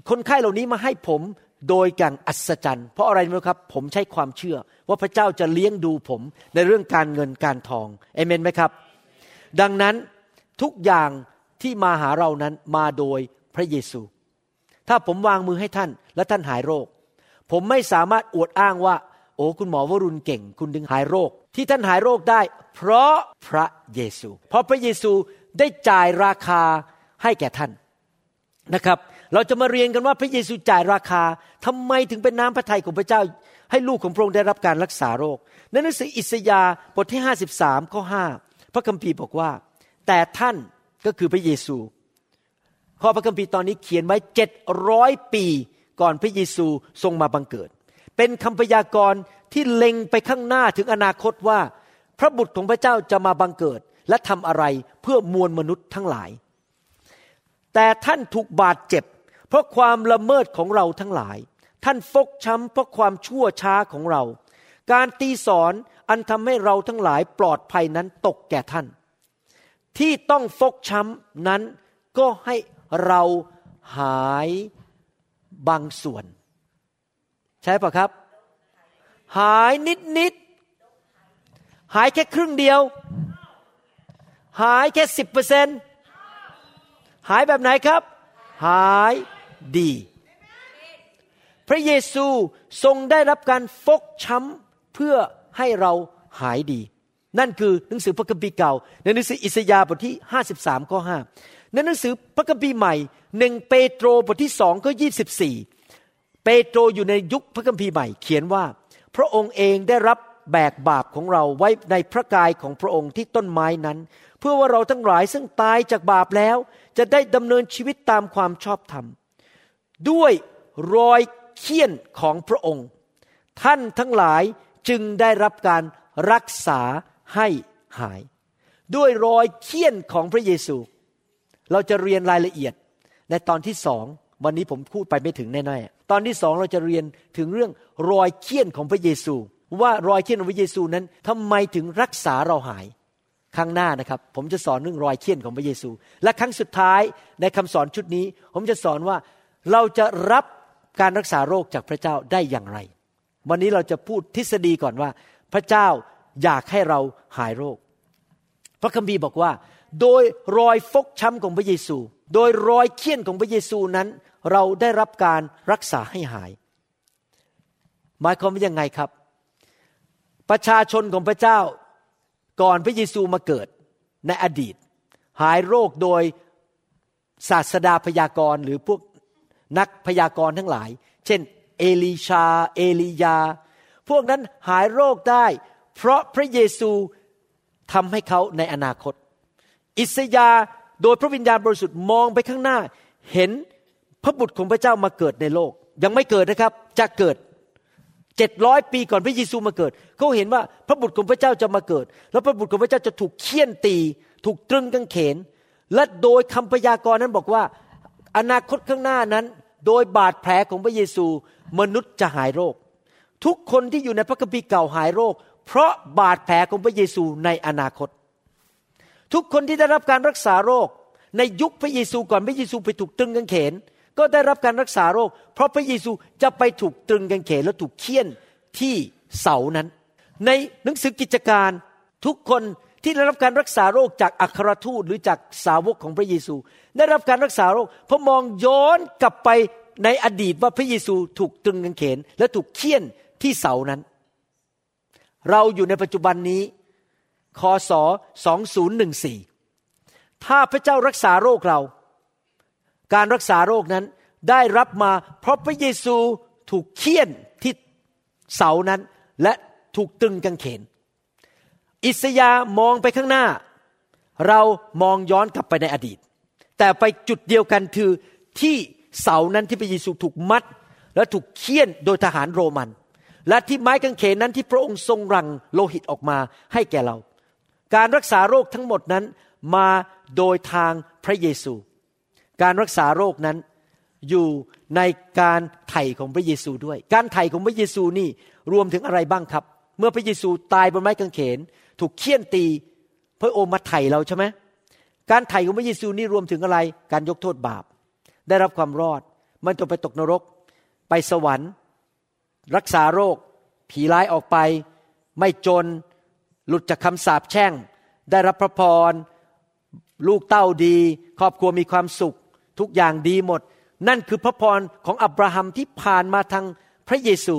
คนไข้เหล่านี้มาให้ผมโดยการอัศจรรย์ เพราะอะไรรู้ครับ ผมใช้ความเชื่อ ว่าพระเจ้าจะเลี้ยงดูผมในเรื่องการเงินการทองเอเมนไหมครับ ดังนั้นทุกอย่างที่มาหาเรานั้นมาโดยพระเยซู ถ้าผมวางมือให้ท่าน และท่านหายโรค ผมไม่สามารถอวดอ้างว่า โอ้คุณหมอวรุณเก่ง คุณดึงหายโรค ที่ท่านหายโรคได้ เพราะพระเยซู เพราะพระเยซูได้จ่ายราคาให้แก่ท่านนะครับ เราจะมาเรียนกันว่าพระเยซูจ่ายราคาทำไมถึงเป็นน้ำพระทัยของพระเจ้า ให้ลูกของพระองค์ได้รับการรักษาโรคในหนังสืออิสยาห์บทที่ 53ข้อ5พระคัมภีร์บอกว่า แต่ท่านก็คือพระเยซู ข้อพระคัมภีร์ตอนนี้เขียนไว้เจ็ดร้อยปี ก่อนพระเยซูทรงมาบังเกิด เป็นคำพยากรณ์ที่เล็งไปข้างหน้าถึงอนาคตว่า พระบุตรของพระเจ้าจะมาบังเกิด และทำอะไรเพื่อมวลมนุษย์ทั้งหลาย แต่ท่านถูกบาดเจ็บ เพราะความละเมิดของเราทั้งหลาย ท่านฟกช้ำเพราะความชั่วช้าของเรา การตีสอนอันทำให้เราทั้งหลายปลอดภัยนั้นตกแก่ท่าน ที่ต้องฟกช้ำนั้นก็ให้ เราหายบางส่วน ใช่ปะครับ หายนิดนิดหายแค่ครึ่งเดียว หายแค่สิบเปอร์เซนหายแบบไหนครับ หายดี พระเยซูทรงได้รับการฟกช้ำเพื่อให้เราหายดี นั่นคือหนังสือพระคัมภีร์เก่า ในหนังสืออิสยาห์บทที่ 53 ข้อ 5 ในหนังสือพระคัมภีร์ใหม่หนึ่งเปโตรบทที่สองก็ยี่สิบสี่เปโตรอยู่ในยุคพระคัมภีร์ใหม่ เขียนว่า พระองค์เองได้รับแบกบาปของเราไว้ในพระกายของพระองค์ที่ต้นไม้นั้น เพื่อว่าเราทั้งหลายซึ่งตายจากบาปแล้ว จะได้ดำเนินชีวิตตามความชอบธรรม ด้วยรอยเคี่ยนของพระองค์ ท่านทั้งหลายจึงได้รับการรักษาให้หาย ด้วยรอยเคี่ยนของพระเยซู เราจะเรียนรายละเอียดในตอนที่สองวันนี้ผมพูดไปไม่ถึงแน่ๆตอนที่สองเราจะเรียนถึงเรื่องรอยเคี่ยนของพระเยซู ว่ารอยเคี่ยนของพระเยซูนั้นทำไมถึงรักษาเราหายครั้งหน้านะครับ ผมจะสอนเรื่องรอยเคี่ยนของพระเยซู และครั้งสุดท้ายในคำสอนชุดนี้ ผมจะสอนว่าเราจะรับการรักษาโรคจากพระเจ้าได้อย่างไร วันนี้เราจะพูดทฤษฎีก่อนว่า พระเจ้าอยากให้เราหายโรค พระคัมภีร์บอกว่า โดยรอยฟกช้ำของพระเยซู โดยรอยเคี่ยนของพระเยซูนั้น เราได้รับการรักษาให้หาย หมายความว่ายังไงครับ ประชาชนของพระเจ้าก่อนพระเยซูมาเกิดในอดีต หายโรคโดยศาสดาพยากรณ์หรือพวกนักพยากรณ์ทั้งหลาย เช่น เอลีชา เอลียา พวกนั้นหายโรคได้ เพราะพระเยซูทำให้เขาในอนาคต อิสยาโดยพระวิญญาณบริสุทธิ์มองไปข้างหน้า เห็นพระบุตรของพระเจ้ามาเกิดในโลก ยังไม่เกิดนะครับ จะเกิดเจ็ดร้อยปีก่อนพระเยซูมาเกิดเขาเห็นว่าพระบุตรของพระเจ้าจะมาเกิด แล้วพระบุตรของพระเจ้าจะถูกเคี่ยนตี ถูกตรึงกางเขน และโดยคำพยากรณ์นั้นบอกว่า อนาคตข้างหน้านั้น โดยบาดแผลของพระเยซูมนุษย์จะหายโรค ทุกคนที่อยู่ในพระคัมภีร์เก่าหายโรค เพราะบาดแผลของพระเยซูในอนาคต ทุกคนที่ได้รับการรักษาโรค ในยุคพระเยซูก่อนพระเยซูไปถูกตรึงกางเขน ก็ได้รับการรักษาโรค เพราะพระเยซูจะไปถูกตรึงกางเขนแล้วถูกเคี่ยนที่เสานั้น ในหนังสือกิจการทุกคนที่ได้รับการรักษาโรคจากอัครทูตหรือจากสาวกของพระเยซู ได้รับการรักษาโรคเพราะมองย้อนกลับไปในอดีตว่าพระเยซูถูกตรึงกางเขนและถูกเคี่ยนที่เสานั้น เราอยู่ในปัจจุบันนี้ คศ2014 ถ้าพระเจ้ารักษาโรคเรา การรักษาโรคนั้นได้รับมาเพราะพระเยซูถูกเคี่ยนที่เสานั้นและถูกตึงกางเขน อิสยามองไปข้างหน้า เรามองย้อนกลับไปในอดีต แต่ไปจุดเดียวกันคือที่เสานั้นที่พระเยซูถูกมัด และถูกเคี่ยนโดยทหารโรมัน และที่ไม้กางเขนนั้นที่พระองค์ทรงรังโลหิตออกมาให้แก่เรา การรักษาโรคทั้งหมดนั้นมาโดยทางพระเยซู การรักษาโรคนั้นอยู่ในการไถ่ของพระเยซูด้วย การไถ่ของพระเยซูนี่รวมถึงอะไรบ้างครับ เมื่อพระเยซูตายบนไม้กางเขน ถูกเคี่ยนตี พระองค์มาไถ่เราใช่ไหมการไถ่ของพระเยซูนี่รวมถึงอะไร การยกโทษบาป ได้รับความรอด มันจะไปตกนรก ไปสวรรค์ รักษาโรค ผีร้ายออกไป ไม่จน หลุดจากคำสาปแช่ง ได้รับพระพร ลูกเต้าดี ครอบครัวมีความสุข ทุกอย่างดีหมด นั่นคือพระพรของอับราฮัมที่ผ่านมาทางพระเยซู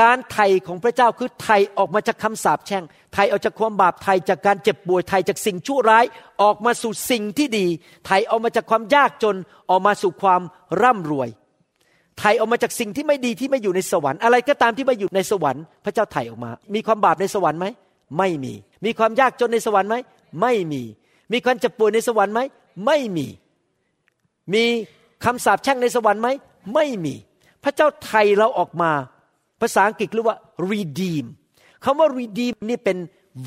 การไถ่ของพระเจ้าคือไถ่ออกมาจากคำสาปแช่ง ไถ่ออกจากความบาป ไถ่จากการเจ็บป่วย ไถ่จากสิ่งชั่วร้าย ออกมาสู่สิ่งที่ดี ไถ่ออกมาจากความยากจน ออกมาสู่ความร่ำรวย ไถ่ออกมาจากสิ่งที่ไม่ดีที่ไม่อยู่ในสวรรค์อะไรก็ตามที่ไม่อยู่ในสวรรค์พระเจ้าไถ่ออกมา มีความบาปในสวรรค์ไหมไม่มี มีความยากจนในสวรรค์ไหมไม่มี มีความเจ็บป่วยในสวรรค์ไหมไม่มี มีคำสาปแช่งในสวรรค์ไหมไม่มี พระเจ้าไถ่เราออกมา ภาษาอังกฤษเรียกว่า redeem คำว่า redeem นี่เป็น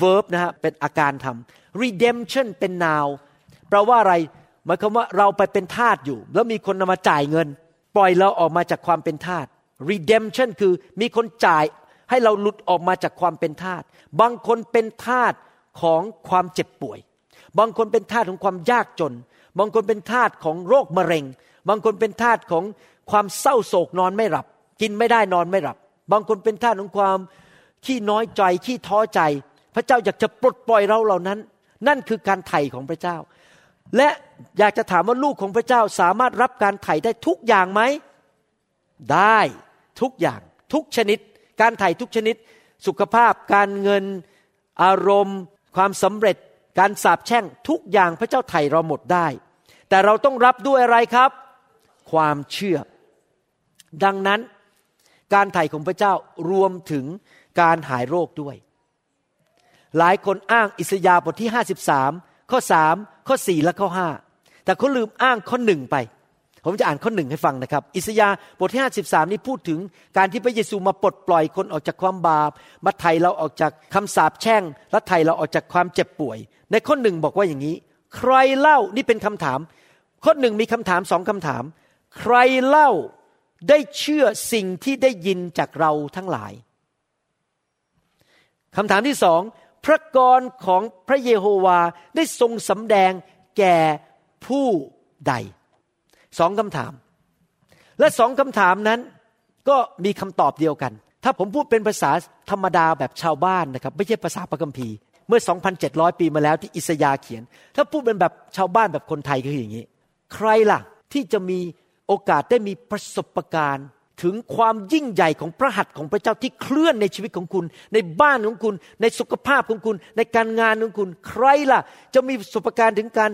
verb นะฮะเป็นอาการทำ redemption เป็น noun แปลว่าอะไรหมายความว่าเราไปเป็นทาสอยู่ แล้วมีคนมาจ่ายเงิน ปล่อยเราออกมาจากความเป็นทาส redemption คือมีคนจ่ายให้เราหลุดออกมาจากความเป็นทาส บางคนเป็นทาสของความเจ็บป่วย บางคนเป็นทาสของความยากจน บางคนเป็นทาสของโรคมะเร็ง บางคนเป็นทาสของความเศร้าโศกนอนไม่หลับ กินไม่ได้นอนไม่หลับ บางคนเป็นทาสของความขี้น้อยใจขี้ท้อใจ พระเจ้าอยากจะปลดปล่อยเราเหล่านั้น นั่นคือการไถ่ของพระเจ้า และอยากจะถามว่าลูกของพระเจ้าสามารถรับการไถ่ได้ทุกอย่างไหม ได้ทุกอย่างทุกชนิด การไถ่ทุกชนิด สุขภาพการเงินอารมณ์ ความสำเร็จ การสาบแช่งทุกอย่างพระเจ้าไถ่เราหมดได้ แต่เราต้องรับด้วยอะไรครับ ความเชื่อ ดังนั้น การไถ่ของพระเจ้ารวมถึงการหายโรคด้วย หลายคนอ้างอิสยาห์บทที่ 53 ข้อ3ข้อ4และข้อ5แต่เขาลืมอ้างข้อหนึ่งไป ผมจะอ่านข้อหนึ่งให้ฟังนะครับ อิสยาบทที่53นี้พูดถึงการที่พระเยซูมาปลดปล่อยคนออกจากความบาปมาไถ่เราออกจากคำสาปแช่ง และไถ่เราออกจากความเจ็บป่วย ในข้อหนึ่งบอกว่าอย่างนี้ ใครเล่านี่เป็นคำถาม ข้อหนึ่งมีคำถามสองคำถาม ใครเล่าได้เชื่อสิ่งที่ได้ยินจากเราทั้งหลายคำถามที่สอง พระกรของพระเยโฮวาได้ทรงสำแดงแก่ผู้ใดสองคำถาม และสองคำถามนั้นก็มีคำตอบเดียวกัน ถ้าผมพูดเป็นภาษาธรรมดาแบบชาวบ้านนะครับ ไม่ใช่ภาษาพระคัมภีร์เมื่อ 2,700 ปีมาแล้วที่อิสยาเขียน ถ้าพูดเป็นแบบชาวบ้านแบบคนไทยก็คืออย่างนี้ ใครล่ะที่จะมีโอกาสได้มีประสบการณ์ ถึงความยิ่งใหญ่ของพระหัตถ์ของพระเจ้าที่เคลื่อนในชีวิตของคุณ ในบ้านของคุณ ในสุขภาพของคุณ ในการงานของคุณ ใครล่ะ จะมีประสบการณ์ถึงการ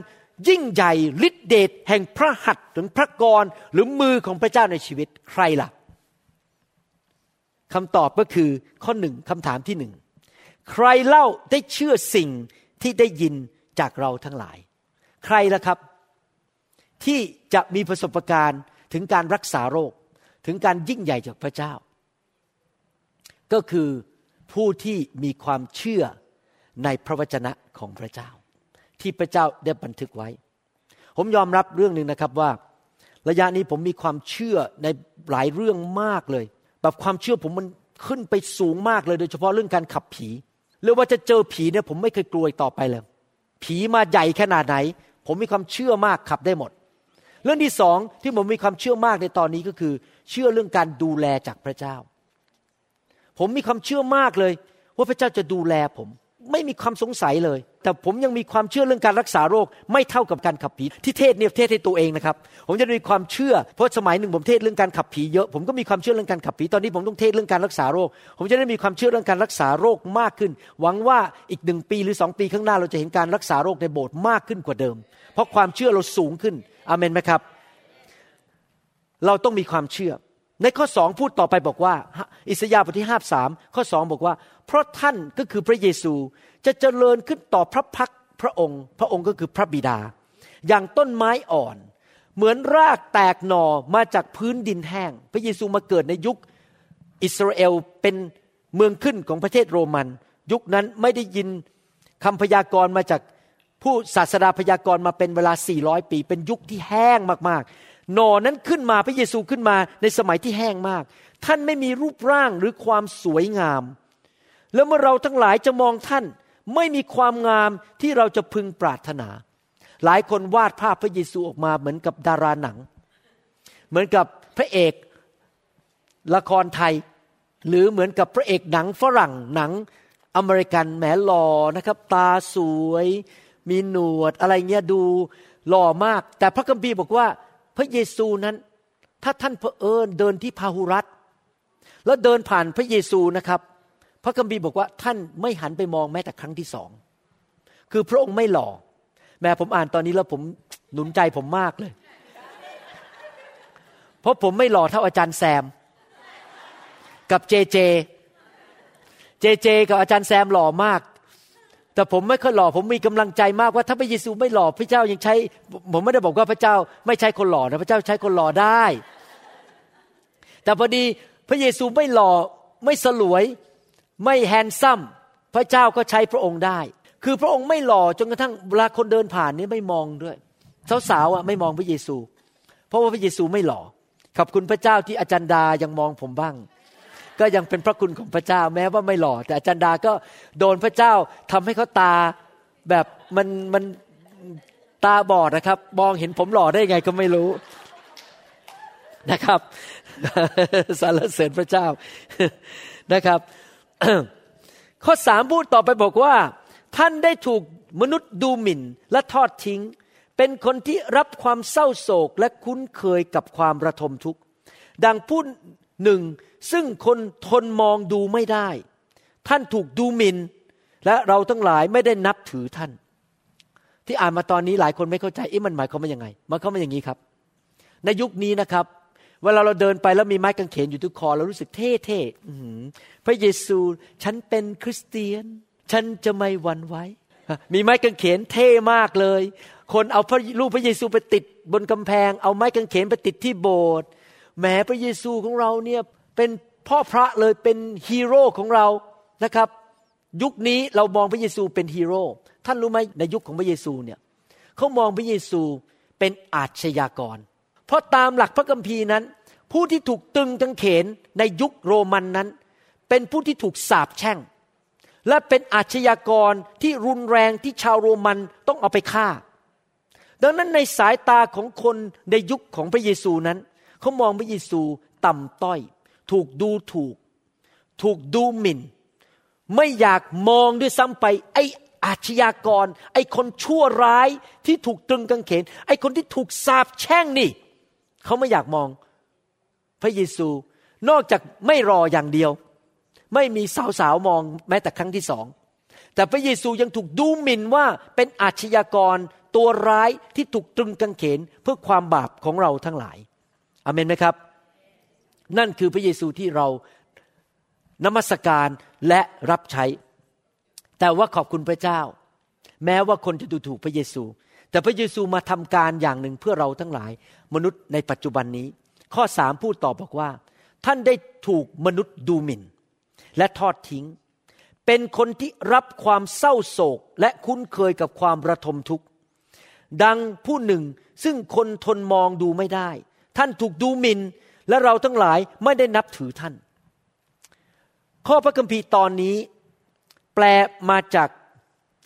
ยิ่งใหญ่ฤทธิเดชแห่งพระหัตถ์ถึงพระกรหรือมือของพระเจ้าในชีวิตใครล่ะคำตอบก็คือข้อหนึ่งคำถามที่หนึ่งใครเล่าได้เชื่อสิ่งที่ได้ยินจากเราทั้งหลาย ใครล่ะครับ ที่จะมีประสบการณ์ถึงการรักษาโรค ถึงการยิ่งใหญ่จากพระเจ้า ก็คือผู้ที่มีความเชื่อในพระวจนะของพระเจ้า ที่พระเจ้าได้บันทึกไว้ ผมยอมรับเรื่องหนึ่งนะครับว่า ระยะนี้ผมมีความเชื่อในหลายเรื่องมากเลย แบบความเชื่อผมมันขึ้นไปสูงมากเลยโดยเฉพาะเรื่องการขับผีหรือว่าจะเจอผีเนี่ยผมไม่เคยกลัวต่อไปเลย ผีมาใหญ่ขนาดไหน ผมมีความเชื่อมากขับได้หมด เรื่องที่สองที่ผมมีความเชื่อมากในตอนนี้ก็คือ เชื่อเรื่องการดูแลจากพระเจ้า ผมมีความเชื่อมากเลย ว่าพระเจ้าจะดูแลผม ไม่มีความสงสัยเลย แต่ผมยังมีความเชื่อเรื่องการรักษาโรค ไม่เท่ากับการขับผีที่เทศเนี่ยเทศให้ตัวเองนะครับ ผมจะมีความเชื่อ เพราะสมัยหนึ่งผมเทศเรื่องการขับผีเยอะ ผมก็มีความเชื่อเรื่องการขับผี ตอนนี้ผมต้องเทศเรื่องการรักษาโรค ผมจะได้มีความเชื่อเรื่องการรักษาโรคมากขึ้น หวังว่าอีกหนึ่งปีหรือสองปีข้างหน้าเราจะเห็นการรักษาโรคในโบสถ์มากขึ้นกว่าเดิม เพราะความเชื่อเราสูงขึ้นอเมนไหมครับ เราต้องมีความเชื่อ ในข้อสองพูดต่อไปบอกว่า อิสยาห์บทที่ห้าสามข้อสองบอกว่า เพราะท่านก็คือพระเยซูจะเจริญขึ้นต่อพระพักพระองค์ พระองค์ก็คือพระบิดา อย่างต้นไม้อ่อน เหมือนรากแตกหน่อมาจากพื้นดินแห้ง พระเยซูมาเกิดในยุคอิสราเอลเป็นเมืองขึ้นของประเทศโรมัน ยุคนั้นไม่ได้ยินคำพยากรณ์มาจากผู้ศาสดาพยากรณ์มาเป็นเวลา 400 ปี เป็นยุคที่แห้งมากๆ หน่อนั้นขึ้นมาพระเยซูขึ้นมาในสมัยที่แห้งมาก ท่านไม่มีรูปร่างหรือความสวยงาม แล้วเมื่อเราทั้งหลายจะมองท่าน ไม่มีความงามที่เราจะพึงปรารถนา หลายคนวาดภาพพระเยซูออกมาเหมือนกับดาราหนัง เหมือนกับพระเอกละครไทย หรือเหมือนกับพระเอกหนังฝรั่งหนังอเมริกันแหมหล่อนะครับ ตาสวย มีหนวดอะไรเงี้ยดูหล่อมาก แต่พระคัมภีร์บอกว่า พระเยซูนั้น ถ้าท่านเผอิญเดินที่พาหุรัตแล้วเดินผ่านพระเยซูนะครับ พระคัมภีร์บอกว่าท่านไม่หันไปมองแม้แต่ครั้งที่สอง คือพระองค์ไม่หล่อ แม้ผมอ่านตอนนี้แล้วผมหนุนใจผมมากเลย เพราะผมไม่หล่อเท่าอาจารย์แซม กับเจเจ เจเจ กับอาจารย์แซมหล่อมาก แต่ผมไม่ค่อยหล่อผมมีกำลังใจมากว่าถ้าพระเยซูไม่หล่อพระเจ้ายังใช้ ผมไม่ได้บอกว่าพระเจ้าไม่ใช้คนหล่อนะพระเจ้าใช้คนหล่อได้ แต่พอดีพระเยซูไม่หล่อไม่สลวยไม่แฮนซัมพระเจ้าก็ใช้พระองค์ได้ คือพระองค์ไม่หล่อจนกระทั่งเวลาคนเดินผ่านนี่ไม่มองด้วยสาวๆอะไม่มองพระเยซู เพราะว่าพระเยซูไม่หล่อขอบคุณพระเจ้าที่อาจารย์ดายังมองผมบ้าง ก็ยังเป็นพระคุณของพระเจ้าแม้ว่าไม่หล่อ แต่อาจารย์ดาก็โดนพระเจ้าทำให้เขาตาแบบมันมันตาบอดนะครับ มองเห็นผมหล่อได้ไงก็ไม่รู้นะครับสารเสริญพระเจ้านะครับข้อสามพูดต่อไปบอกว่า ท่านได้ถูกมนุษย์ดูหมิ่นและทอดทิ้ง เป็นคนที่รับความเศร้าโศกและคุ้นเคยกับความระทมทุกข์ดังพูด หนึ่งซึ่งคนทนมองดูไม่ได้ ท่านถูกดูหมิน่นและเราทั้งหลายไม่ได้นับถือท่าน ที่อ่านมาตอนนี้หลายคนไม่เข้าใจเอ๊ะมันหมายความว่ายังไงมันเขามาอย่างนี้ครับ ในยุคนี้นะครับ เวลาเราเดินไปแล้วมีไม้กางเขนอยู่ทุกคอเรารู้สึกเท่เท่พระเยซูฉันเป็นคริสเตียน ฉันจะไม่หวั่นไหวมีไม้กางเขนเท่มากเลย คนเอาพระรูปพระเยซูไปติดบนกำแพง เอาไม้กางเขนไปติดที่โบสถ์ แหมพระเยซูของเราเนี่ยเป็นพ่อพระเลยเป็นฮีโร่ของเรานะครับ ยุคนี้เรามองพระเยซูเป็นฮีโร่ท่านรู้ไหมในยุคของพระเยซูเนี่ยเขามองพระเยซูเป็นอาชญากร เพราะตามหลักพระคัมภีร์นั้น ผู้ที่ถูกตึงจังเขนในยุคโรมันนั้น เป็นผู้ที่ถูกสาปแช่ง และเป็นอาชญากรที่รุนแรงที่ชาวโรมันต้องเอาไปฆ่า ดังนั้นในสายตาของคนในยุคของพระเยซูนั้น เขามองพระเยซูต่ำต้อย ถูกดูถูก ถูกดูหมิน่น ไม่อยากมองด้วยซ้ำไป ไอ้อาชญากร ไอ้คนชั่วร้ายที่ถูกตรึงกางเขน ไอ้คนที่ถูกสาปแช่งนี่ เขาไม่อยากมอง พระเยซู นอกจากไม่รออย่างเดียว ไม่มีสาวๆมองแม้แต่ครั้งที่สอง แต่พระเยซูยังถูกดูหมิ่นว่าเป็นอาชญากรตัวร้ายที่ถูกตรึงกางเขนเพื่อความบาปของเราทั้งหลาย อเมนไหมครับ นั่นคือพระเยซูที่เรานมัสการและรับใช้ แต่ว่าขอบคุณพระเจ้า แม้ว่าคนจะดูถูกพระเยซู แต่พระเยซูมาทำการอย่างหนึ่งเพื่อเราทั้งหลาย มนุษย์ในปัจจุบันนี้ ข้อสามพูดต่อบอกว่า ท่านได้ถูกมนุษย์ดูหมิน่น และทอดทิ้ง เป็นคนที่รับความเศร้าโศกและคุ้นเคยกับความระทมทุกข์ดังผู้หนึ่งซึ่งคนทนมองดูไม่ได้ ท่านถูกดูหมิน่นและเราทั้งหลายไม่ได้นับถือท่าน ข้อพระคัมภีร์ตอนนี้ แปลมาจาก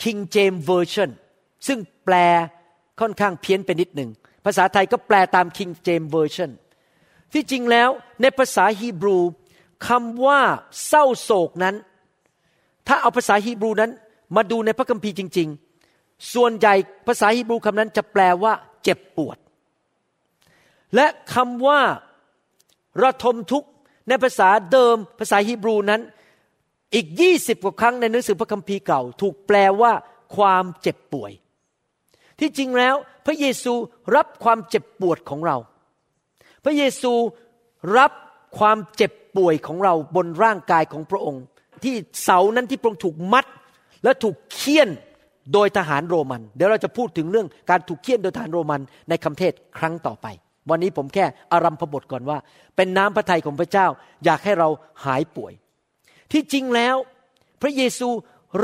King James Version ซึ่งแปลค่อนข้างเพี้ยนไปนิดหนึ่ง ภาษาไทยก็แปลตาม King James Version ที่จริงแล้วในภาษาฮีบรูคำว่าเศร้าโศกนั้น ถ้าเอาภาษาฮีบรูนั้นมาดูในพระคัมภีร์จริง ๆ ส่วนใหญ่ภาษาฮีบรูคำนั้นจะแปลว่า เจ็บปวด และคำว่าระทมทุกข์ในภาษาเดิมภาษาฮีบรูนั้น อีกยี่สิบกว่าครั้งในหนังสือพระคัมภีร์เก่า ถูกแปลว่าความเจ็บป่วย ที่จริงแล้วพระเยซูรับความเจ็บปวดของเรา พระเยซูรับความเจ็บป่วยของเราบนร่างกายของพระองค์ ที่เสานั้นที่พระองค์ถูกมัด และถูกเคี่ยนโดยทหารโรมัน เดี๋ยวเราจะพูดถึงเรื่องการถูกเคี่ยนโดยทหารโรมันในคำเทศครั้งต่อไป วันนี้ผมแค่อารัมพบทก่อนว่า เป็นน้ำพระทัยของพระเจ้า อยากให้เราหายป่วย ที่จริงแล้วพระเยซู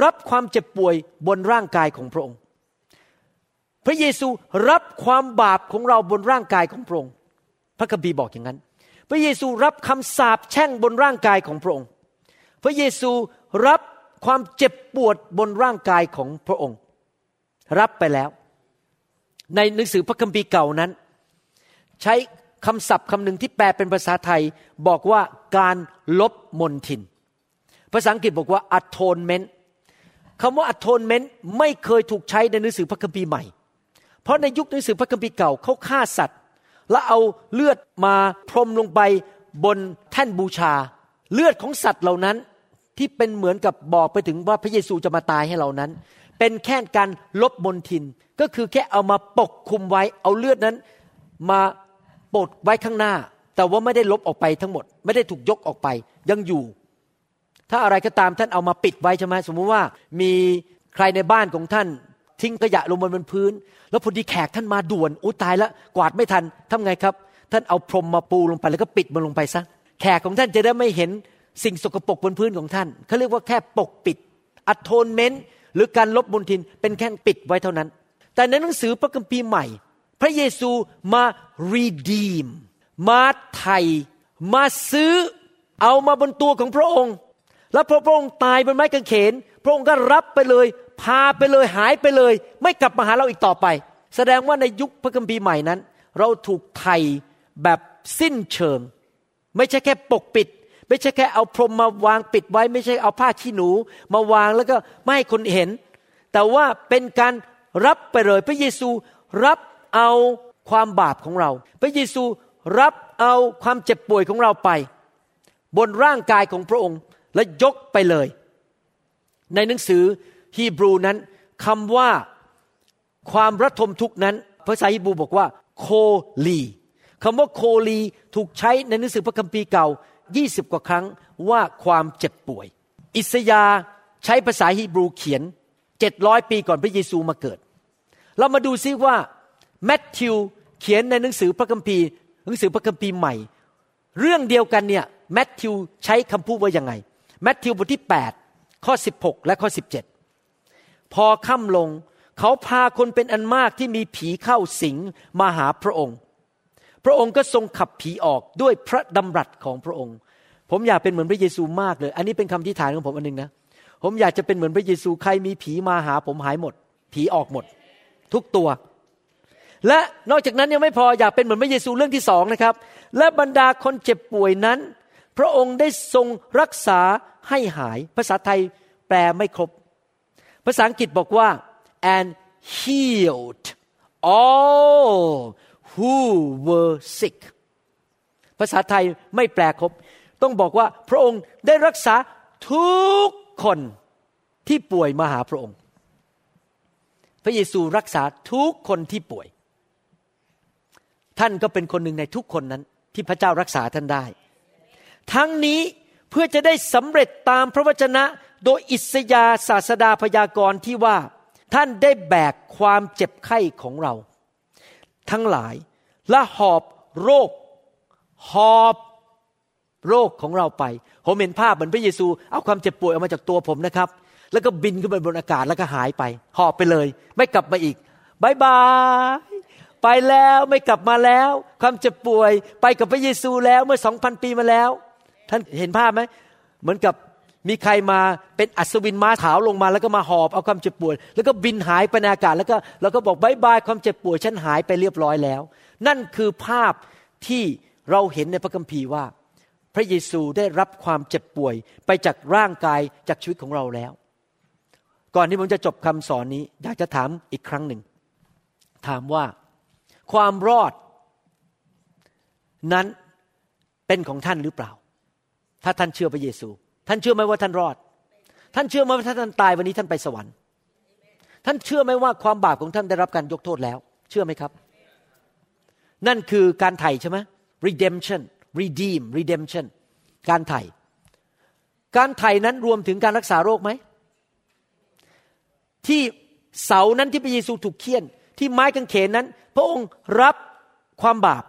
รับความเจ็บป่วยบนร่างกายของพระองค์ พระเยซูรับความบาปของเราบนร่างกายของพระองค์ พระคัมภีร์บอกอย่างนั้น พระเยซูรับคำสาปแช่งบนร่างกายของพระองค์ พระเยซูรับความเจ็บปวดบนร่างกายของพระองค์ รับไปแล้ว ในหนังสือพระคัมภีร์เก่านั้น ใช้คำศัพท์คำหนึ่งที่แปลเป็นภาษาไทย บอกว่าการลบมนทิน ภาษาอังกฤษบอกว่า atonement คำว่า atonement ไม่เคยถูกใช้ในหนังสือพระคัมภีร์ใหม่ เพราะในยุคหนังสือพระคัมภีร์เก่าเขาฆ่าสัตว์ แล้วเอาเลือดมาพรมลงไปบนแท่นบูชา เลือดของสัตว์เหล่านั้นที่เป็นเหมือนกับบอกไปถึงว่าพระเยซูจะมาตายให้เรานั้น เป็นแค่การลบมนทินก็คือแค่เอามาปกคุมไว้ เอาเลือดนั้นมา ปดไว้ข้างหน้า แต่ว่าไม่ได้ลบออกไปทั้งหมด ไม่ได้ถูกยกออกไป ยังอยู่ ถ้าอะไรก็ตามท่านเอามาปิดไว้ใช่ไหมสมมุติว่ามีใครในบ้านของท่าน ทิ้งขยะลงบนพื้น แล้วพอดีแขกท่านมาด่วนอู้ตายแล้วกวาดไม่ทันทำไงครับ ท่านเอาพรมมาปูลงไปแล้วก็ปิดมันลงไปซะแขกของท่านจะได้ไม่เห็นสิ่งสกปรกบนพื้นของท่านเขาเรียกว่าแค่ปกปิดอัตโทนเมนต์หรือการลบบนทินเป็นแค่ปิดไว้เท่านั้น แต่ในหนังสือพระคัมภีร์ใหม่ พระเยซูมา redeem มาไถ่มาซื้อเอามาบนตัวของพระองค์ แล้วพอพระองค์ตายบนไม้กางเขน พระองค์ก็รับไปเลย พาไปเลยหายไปเลย ไม่กลับมาหาเราอีกต่อไป แสดงว่าในยุคพระคัมภีร์ใหม่นั้น เราถูกไถ่แบบสิ้นเชิง ไม่ใช่แค่ปกปิด ไม่ใช่แค่เอาพรมมาวางปิดไว้ ไม่ใช่เอาผ้าขี้หนู มาวางแล้วก็ไม่ให้คนเห็น แต่ว่าเป็นการรับไปเลย พระเยซูรับ เอาความบาปของเรา พระเยซูรับเอาความเจ็บป่วยของเราไป บนร่างกายของพระองค์และยกไปเลย ในหนังสือฮีบรูนั้นคำว่าความระทมทุกนั้นภาษาฮีบรูบอกว่าโคลีคำว่าโคลีถูกใช้ในหนังสือพระคัมภีร์เก่ายี่สิบกว่าครั้งว่าความเจ็บป่วย อิสยาใช้ภาษาฮีบรูเขียนเจ็ดร้อยปีก่อนพระเยซูมาเกิด เรามาดูซิว่า แมทธิวเขียนในหนังสือพระคัมภีร์ หนังสือพระคัมภีร์ใหม่ เรื่องเดียวกันเนี่ยแมทธิวใช้คำพูดว่ายังไงแมทธิวบทที่ 8 ข้อ 16 และข้อ 17 พอค่ำลงเขาพาคนเป็นอันมากที่มีผีเข้าสิงมาหาพระองค์ พระองค์ก็ทรงขับผีออกด้วยพระดำรัสของพระองค์ ผมอยากเป็นเหมือนพระเยซูมากเลย อันนี้เป็นคำที่ฐานของผมอันนึงนะผมอยากจะเป็นเหมือนพระเยซูใครมีผีมาหาผมหายหมด ผีออกหมด ทุกตัว และนอกจากนั้นยังไม่พออยากเป็นเหมือนพระเยซูเรื่องที่สองนะครับ และบรรดาคนเจ็บป่วยนั้น พระองค์ได้ทรงรักษาให้หาย ภาษาไทยแปลไม่ครบ ภาษาอังกฤษบอกว่า and healed all who were sick ภาษาไทยไม่แปลครบ ต้องบอกว่าพระองค์ได้รักษาทุกคนที่ป่วยมาหาพระองค์ พระเยซูรักษาทุกคนที่ป่วย ท่านก็เป็นคนหนึ่งในทุกคนนั้นที่พระเจ้ารักษาท่านได้ ทั้งนี้เพื่อจะได้สำเร็จตามพระวจนะโดยอิสยาศาสดาพยากรณ์ที่ว่าท่านได้แบกความเจ็บไข้ของเรา ทั้งหลายและหอบโรค หอบโรคของเราไป ผมเห็นภาพเหมือนพระเยซู เอาความเจ็บป่วยออกมาจากตัวผมนะครับ แล้วก็บินขึ้นไปบนอากาศแล้วก็หายไป หอบไปเลย ไม่กลับมาอีกบายบาย ไปแล้วไม่กลับมาแล้ว ความเจ็บป่วยไปกับพระเยซูแล้วเมื่อสองพันปีมาแล้ว ท่านเห็นภาพไหมเหมือนกับมีใครมาเป็นอัศวินม้าขาวลงมา แล้วก็มาหอบเอาความเจ็บป่วยแล้วก็บินหายไปในอากาศแล้วก็แล้วก็บอกบายบายความเจ็บป่วยฉันหายไปเรียบร้อยแล้ว นั่นคือภาพที่เราเห็นในพระคัมภีร์ว่า พระเยซูได้รับความเจ็บป่วยไปจากร่างกายจากชีวิตของเราแล้ว ก่อนที่ผมจะจบคำสอนนี้ อยากจะถามอีกครั้งหนึ่ง ถามว่า ความรอด นั้นเป็นของท่านหรือเปล่า ถ้าท่านเชื่อพระเยซู ท่านเชื่อไหมว่าท่านรอด ท่านเชื่อไหมว่าถ้าท่านตายวันนี้ท่านไปสวรรค์ ท่านเชื่อไหมว่าความบาปของท่านได้รับการยกโทษแล้ว เชื่อไหมครับ นั่นคือการไถ่ใช่ไหม redemption redeem redemption การไถ่ การไถ่นั้นรวมถึงการรักษาโรคไหม ที่เสานั้นที่พระเยซูถูกเคี่ยน ที่ไม้กางเขนนั้น พระองค์รับความบาป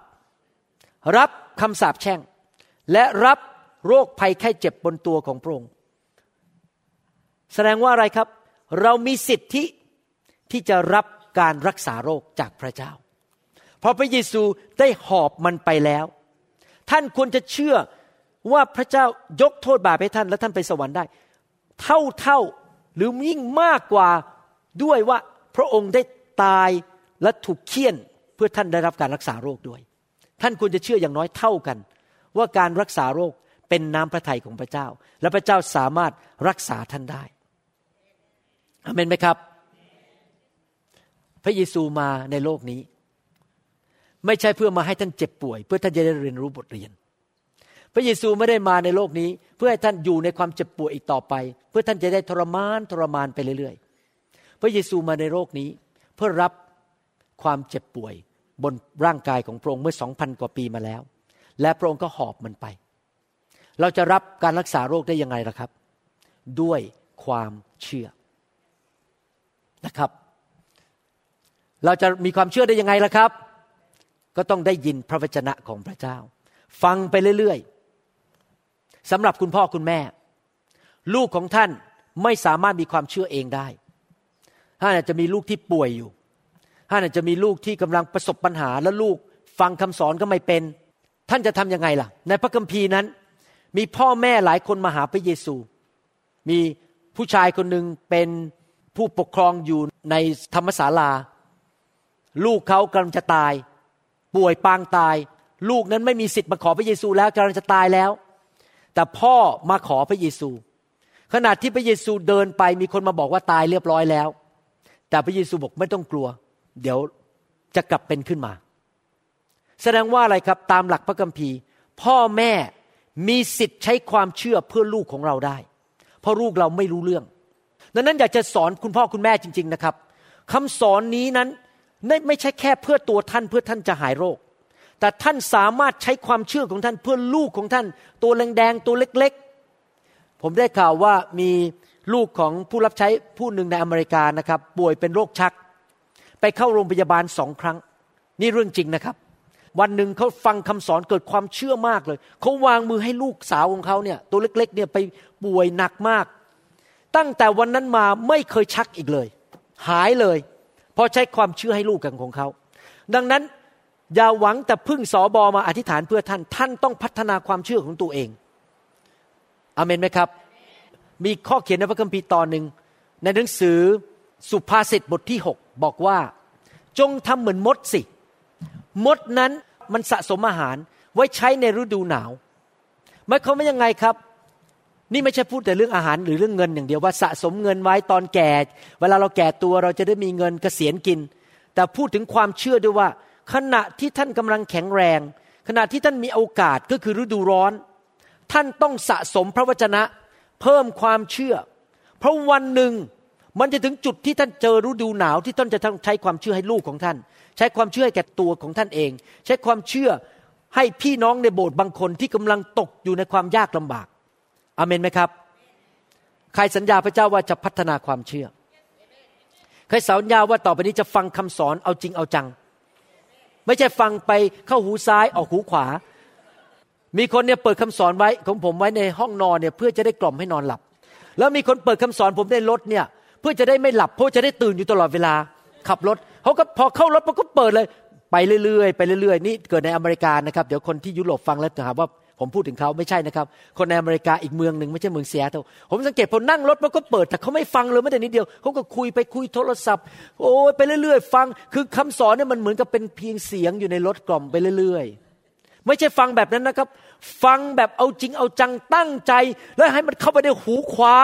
รับคำสาปแช่ง และรับโรคภัยไข้เจ็บบนตัวของพระองค์ แสดงว่าอะไรครับ เรามีสิทธิที่จะรับการรักษาโรคจากพระเจ้า เพราะพระเยซูได้หอบมันไปแล้ว ท่านควรจะเชื่อว่าพระเจ้ายกโทษบาปให้ท่านและท่านไปสวรรค์ได้ เท่าเท่าหรือยิ่งมากกว่าด้วยว่าพระองค์ได้ ตายและถูกเคี่ยนเพื่อท่านได้รับการรักษาโรคด้วย ท่านควรจะเชื่ออย่างน้อยเท่ากัน ว่าการรักษาโรคเป็นน้ำพระทัยของพระเจ้า และพระเจ้าสามารถรักษาท่านได้อเมนไหมครับ พระเยซูมาในโลกนี้ ไม่ใช่เพื่อมาให้ท่านเจ็บป่วย เพื่อท่านจะได้เรียนรู้บทเรียน พระเยซูไม่ได้มาในโลกนี้ เพื่อให้ท่านอยู่ในความเจ็บป่วยอีกต่อไป เพื่อท่านจะได้ทรมานทรมานไปเรื่อยๆ พระเยซูมาในโลกนี้ เพื่อรับความเจ็บป่วยบนร่างกายของพระองค์เมื่อสองพันกว่าปีมาแล้ว และพระองค์ก็หอบมันไป เราจะรับการรักษาโรคได้ยังไงล่ะครับ ด้วยความเชื่อนะครับ เราจะมีความเชื่อได้ยังไงล่ะครับ ก็ต้องได้ยินพระวจนะของพระเจ้า ฟังไปเรื่อยๆสำหรับคุณพ่อคุณแม่ ลูกของท่านไม่สามารถมีความเชื่อเองได้ ท่านอาจจะมีลูกที่ป่วยอยู่ท่านอาจจะมีลูกที่กำลังประสบปัญหาแล้วลูกฟังคำสอนก็ไม่เป็น ท่านจะทำยังไงล่ะ ในพระคัมภีร์นั้น มีพ่อแม่หลายคนมาหาพระเยซู มีผู้ชายคนหนึ่งเป็นผู้ปกครองอยู่ในธรรมศาลา ลูกเขากำลังจะตาย ป่วยปางตาย ลูกนั้นไม่มีสิทธิ์มาขอพระเยซูแล้วกำลังจะตายแล้ว แต่พ่อมาขอพระเยซู ขณะที่พระเยซูเดินไปมีคนมาบอกว่าตายเรียบร้อยแล้ว แต่พระเยซูบอกไม่ต้องกลัว เดี๋ยวจะกลับเป็นขึ้นมา แสดงว่าอะไรครับตามหลักพระคัมภีร์ พ่อแม่มีสิทธิ์ใช้ความเชื่อเพื่อลูกของเราได้ เพราะลูกเราไม่รู้เรื่อง ดังนั้นอยากจะสอนคุณพ่อคุณแม่จริง ๆนะครับคำสอนนี้นั้นไม่ใช่แค่เพื่อตัวท่านเพื่อท่านจะหายโรค แต่ท่านสามารถใช้ความเชื่อของท่านเพื่อลูกของท่าน ตัวแดงๆตัวเล็ก ๆ ผมได้ข่าวว่ามี ลูกของผู้รับใช้ผู้หนึ่งในอเมริกานะครับ ป่วยเป็นโรคชัก ไปเข้าโรงพยาบาลสองครั้ง นี่เรื่องจริงนะครับ วันหนึ่งเขาฟังคำสอนเกิดความเชื่อมากเลยเขาวางมือให้ลูกสาวของเขาเนี่ยตัวเล็กๆเนี่ยไปป่วยหนักมาก ตั้งแต่วันนั้นมาไม่เคยชักอีกเลย หายเลยเพราะใช้ความเชื่อให้ลูกกันของเขา ดังนั้นอย่าหวังแต่พึ่งสอบอมาอธิษฐานเพื่อท่าน ท่านต้องพัฒนาความเชื่อของตัวเองอเมนไหมครับ มีข้อเขียนในพระคัมภีร์ตอนหนึ่งในหนังสือสุภาษิตบทที่ 6 บอกว่า จงทำเหมือนมดสิ มดนั้นมันสะสมอาหารไว้ใช้ในฤดูหนาวหมายความว่ายังไงครับ นี่ไม่ใช่พูดแต่เรื่องอาหารหรือเรื่องเงินอย่างเดียวว่าสะสมเงินไว้ตอนแก่ เวลาเราแก่ตัวเราจะได้มีเงินเกษียณกิน แต่พูดถึงความเชื่อด้วยว่า ขณะที่ท่านกำลังแข็งแรง ขณะที่ท่านมีโอกาสก็คือฤดูร้อน ท่านต้องสะสมพระวจนะ เพิ่มความเชื่อ เพราะวันหนึ่งมันจะถึงจุดที่ท่านเจอฤดูหนาวที่ท่านจะต้องใช้ความเชื่อให้ลูกของท่าน ใช้ความเชื่อให้แก่ตัวของท่านเอง ใช้ความเชื่อให้พี่น้องในโบสถ์บางคนที่กำลังตกอยู่ในความยากลำบากอเมนไหมครับ ใครสัญญาพระเจ้าว่าจะพัฒนาความเชื่อ ใครสัญญาว่าต่อไปนี้จะฟังคำสอนเอาจริงเอาจัง ไม่ใช่ฟังไปเข้าหูซ้ายออกหูขวา มีคนเนี่ยเปิดคำสอนไว้ของผมไว้ในห้องนอนเนี่ยเพื่อจะได้กล่อมให้นอนหลับ แล้วมีคนเปิดคำสอนผมในรถเนี่ยเพื่อจะได้ไม่หลับเพราะจะได้ตื่นอยู่ตลอดเวลา ขับรถเขาก็พอเข้ารถเขาก็เปิดเลยไปเรื่อยๆไปเรื่อยๆนี่เกิดในอเมริกานะครับเดี๋ยวคนที่ยุโรปฟังแล้วจะหาว่าผมพูดถึงเขาไม่ใช่นะครับ คนในอเมริกาอีกเมืองหนึ่งไม่ใช่เมืองเซียโตผมสังเกตพอนั่งรถมันก็เปิด แต่เขาไม่ฟังเลยไม่แต่นิดเดียวเขาก็คุยไปคุยโทรศัพท์ โอ้ยไปเรื่อยๆ ฟัง คือคำสอนเนี่ยมันเหมือนกับเป็นเพียงเสียงอยู่ในรถกล่อมไปเรื่อยๆ ไม่ใช่ฟังแบบนั้นนะครับ ฟังแบบเอาจริงเอาจังตั้งใจ แล้วให้มันเข้าไปในหูขวา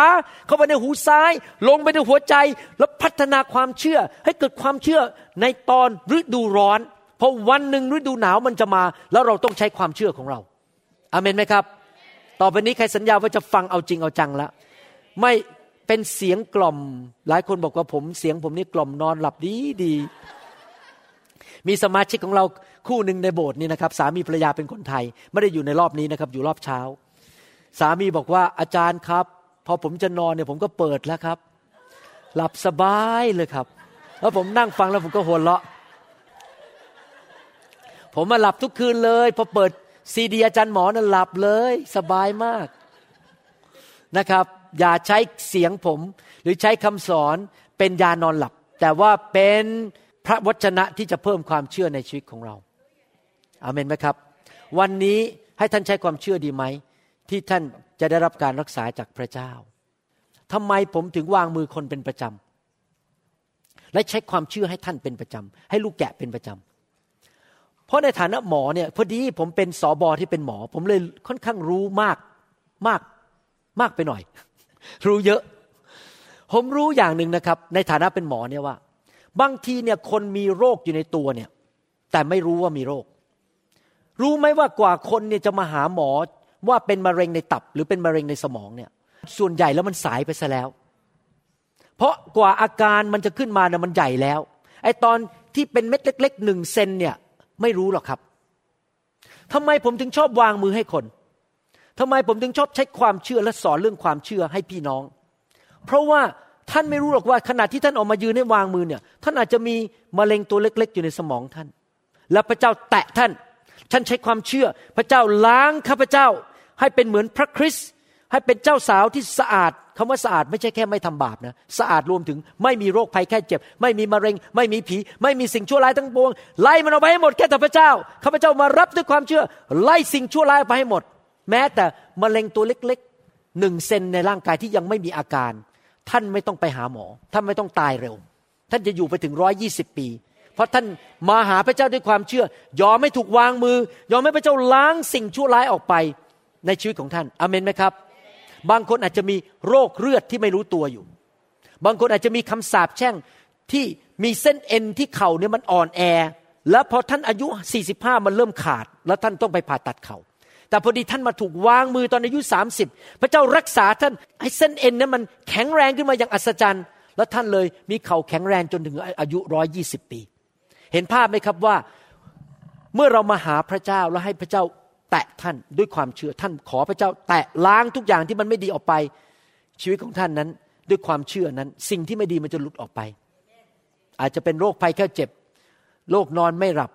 เข้าไปในหูซ้าย ลงไปในหัวใจ แล้วพัฒนาความเชื่อ ให้เกิดความเชื่อในตอนฤดูร้อน เพราะวันหนึ่งฤดูหนาวมันจะมา แล้วเราต้องใช้ความเชื่อของเราอเมนไหมครับ ต่อไปนี้ใครสัญญาว่าจะฟังเอาจริงเอาจังแล้วไม่เป็นเสียงกล่อม หลายคนบอกว่าผมเสียงผมนี่กล่อมนอนหลับดีดีมีสมาชิกของเรา คู่หนึ่งในโบสถ์นี่นะครับ สามีภรรยาเป็นคนไทย ไม่ได้อยู่ในรอบนี้นะครับ อยู่รอบเช้า สามีบอกว่าอาจารย์ครับ พอผมจะนอนเนี่ยผมก็เปิดแล้วครับ หลับสบายเลยครับ แล้วผมนั่งฟังแล้วผมก็หัวเราะ ผมมาหลับทุกคืนเลยพอเปิดซีดีอาจารย์หมอนั่นหลับเลย สบายมากนะครับ อย่าใช้เสียงผม หรือใช้คำสอนเป็นยานอนหลับ แต่ว่าเป็นพระวจนะที่จะเพิ่มความเชื่อในชีวิตของเรา อาเมนไหมครับ วันนี้ให้ท่านใช้ความเชื่อดีไหม ที่ท่านจะได้รับการรักษาจากพระเจ้าทำไมผมถึงวางมือคนเป็นประจำและใช้ความเชื่อให้ท่านเป็นประจำให้ลูกแกะเป็นประจำเพราะในฐานะหมอเนี่ยพอดีผมเป็นสอบอที่เป็นหมอ ผมเลยค่อนข้างรู้มากมากมากไปหน่อย รู้เยอะ ผมรู้อย่างหนึ่งนะครับ ในฐานะเป็นหมอเนี่ยว่า บางทีเนี่ยคนมีโรคอยู่ในตัวเนี่ย แต่ไม่รู้ว่ามีโรค รู้ไหมว่ากว่าคนเนี่ยจะมาหาหมอว่าเป็นมะเร็งในตับหรือเป็นมะเร็งในสมองเนี่ย ส่วนใหญ่แล้วมันสายไปซะแล้ว เพราะกว่าอาการมันจะขึ้นมาเนี่ยมันใหญ่แล้วไอตอนที่เป็นเม็ดเล็กๆหนึ่งเซนเนี่ยไม่รู้หรอกครับทำไมผมถึงชอบวางมือให้คนทำไมผมถึงชอบใช้ความเชื่อและสอนเรื่องความเชื่อให้พี่น้อง เพราะว่าท่านไม่รู้หรอกว่าขณะที่ท่านออกมายืนให้วางมือเนี่ย ท่านอาจจะมีมะเร็งตัวเล็ก ๆ อยู่ในสมองท่าน และพระเจ้าแตะท่าน ท่านใช้ความเชื่อพระเจ้าล้างข้าพเจ้า ให้เป็นเหมือนพระคริสต์ให้เป็นเจ้าสาวที่สะอาดคำว่าสะอาดไม่ใช่แค่ไม่ทำบาปนะ สะอาดรวมถึงไม่มีโรคภัยแค่เจ็บ ไม่มีมะเร็ง ไม่มีผี ไม่มีสิ่งชั่วร้ายทั้งปวง ไล่มันออกไปให้หมดแค่แต่พระเจ้าข้าพเจ้ามารับด้วยความเชื่อ ไล่สิ่งชั่วร้ายไปให้หมด แม้แต่มะเร็งตัวเล็กๆหนึ่งเซนในร่างกายที่ยังไม่มีอาการ ท่านไม่ต้องไปหาหมอ ท่านไม่ต้องตายเร็ว ท่านจะอยู่ไปถึงร้อยยี่สิบปี เพราะท่านมาหาพระเจ้าด้วยความเชื่อ ยอมไม่ถูกวางมือ ยอมให้พระเจ้าล้างสิ่งชั่วร้ายออกไปในชีวิตของท่านอเมนไหมครับ บางคนอาจจะมีโรคเลือดที่ไม่รู้ตัวอยู่ บางคนอาจจะมีคำสาปแช่งที่มีเส้นเอ็นที่เข่าเนี่ยมันอ่อนแอ แล้วพอท่านอายุ 45 มันเริ่มขาด แล้วท่านต้องไปผ่าตัดเขา่าแต่พอดีท่านมาถูกวางมือตอนอายุ 30 พระเจ้ารักษาท่านให้เส้นเอ็นนั้นมันแข็งแรงขึ้นมาอย่างอัศจรรย์ แล้วท่านเลยมีเข่าแข็งแรงจนถึงอายุร้อยยี่สิบปี เห็นภาพไหมครับว่าเมื่อเรามาหาพระเจ้าแล้วให้พระเจ้าแตะท่านด้วยความเชื่อท่านขอพระเจ้า แตะล้างทุกอย่างที่มันไม่ดีออกไป ชีวิตของท่านนั้นด้วยความเชื่อนั้น สิ่งที่ไม่ดีมันจะหลุดออกไป อาจจะเป็นโรคภัยแค่เจ็บโรคนอนไม่หลับ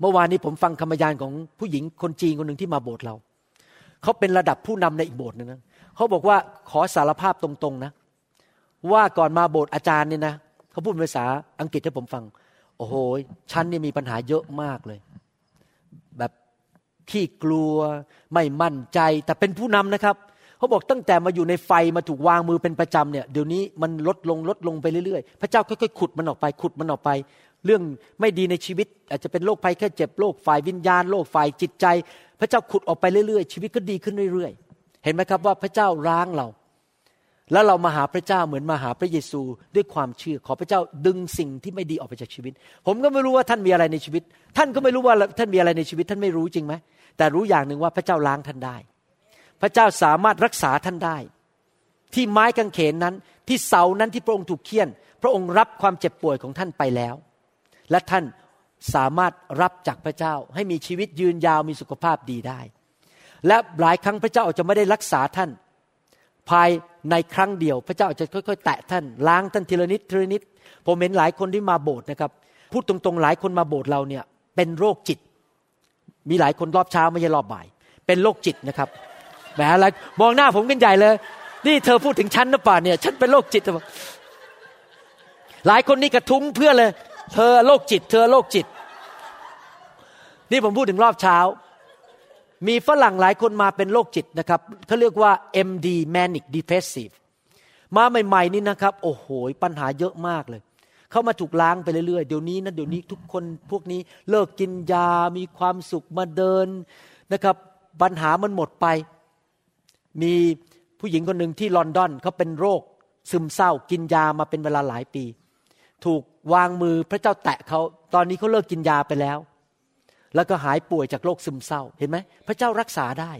เมื่อวานนี้ผมฟังคำบรรยายของผู้หญิงคนจีนคนหนึ่งที่มาโบสถ์เรา เขาเป็นระดับผู้นำในอีกโบสถ์นึงนะเขาบอกว่าขอสารภาพตรงๆนะ ว่าก่อนมาโบสถ์อาจารย์เนี่ยนะเขาพูดภาษาอังกฤษให้ผมฟัง โอ้โหฉันนี่มีปัญหาเยอะมากเลย แบบขี้กลัวไม่มั่นใจ แต่เป็นผู้นำนะครับเขาบอกตั้งแต่มาอยู่ในไฟมาถูกวางมือเป็นประจำเนี่ยเดี๋ยวนี้มันลดลงลดลงไปเรื่อยๆ พระเจ้าค่อยๆขุดมันออกไปขุดมันออกไป เรื่องไม่ดีในชีวิต อาจจะเป็นโรคภัยแค่เจ็บโรคฝ่ายวิญญาณโรคฝ่ายจิตใจ พระเจ้าขุดออกไปเรื่อยๆ ชีวิตก็ดีขึ้นเรื่อยๆ เห็นไหมครับว่าพระเจ้าล้างเรา แล้วเรามาหาพระเจ้าเหมือนมาหาพระเยซูด้วยความเชื่อ ขอพระเจ้าดึงสิ่งที่ไม่ดีออกไปจากชีวิต ผมก็ไม่รู้ว่าท่านมีอะไรในชีวิต ท่านก็ไม่รู้ว่าท่านมีอะไรในชีวิต ท่านไม่รู้จริงไหมแต่รู้อย่างหนึ่งว่าพระเจ้าล้างท่านได้ พระเจ้าสามารถรักษาท่านได้ ที่ไม้กางเขนนั้น ที่เสานั้นที่พระองค์ถูกเคี่ยน พระองค์รับความเจ็บป่วยของท่านไปแล้ว และท่านสามารถรับจากพระเจ้าให้มีชีวิตยืนยาวมีสุขภาพดีได้ และหลายครั้งพระเจ้าอาจจะไม่ได้รักษาท่าน ภายในครั้งเดียว พระเจ้าอาจจะค่อยๆ แตะท่านล้างท่านทีละนิดทีละนิดผมเห็นหลายคนที่มาโบสถ์นะครับ พูดตรงๆหลายคนมาโบสถ์เราเนี่ย เป็นโรคจิต มีหลายคนรอบเช้าไม่ใช่รอบบ่าย เป็นโรคจิตนะครับแหมอะไรมองหน้าผมกันใหญ่เลย นี่เธอพูดถึงฉันหรือเปล่าเนี่ย ฉันเป็นโรคจิตหลายคนนี่กระทุ้งเพื่อเลย เธอโรคจิต เธอโรคจิต นี่ผมพูดถึงรอบเช้า มีฝรั่งหลายคนมาเป็นโรคจิตนะครับเขาเรียกว่า MD manic depressive มาใหม่ๆนี่นะครับ โอ้โห ปัญหาเยอะมากเลย เขามาถูกล้างไปเรื่อยๆ เดี๋ยวนี้นะเดี๋ยวนี้ทุกคนพวกนี้เลิกกินยา มีความสุขมาเดินนะครับ ปัญหามันหมดไป มีผู้หญิงคนหนึ่งที่ลอนดอนเขาเป็นโรคซึมเศร้า กินยามาเป็นเวลาหลายปี ถูกวางมือพระเจ้าแตะเขาตอนนี้เขาเลิกกินยาไปแล้ว แล้วก็หายป่วยจากโรคซึมเศร้า เห็นไหมพระเจ้ารักษาได้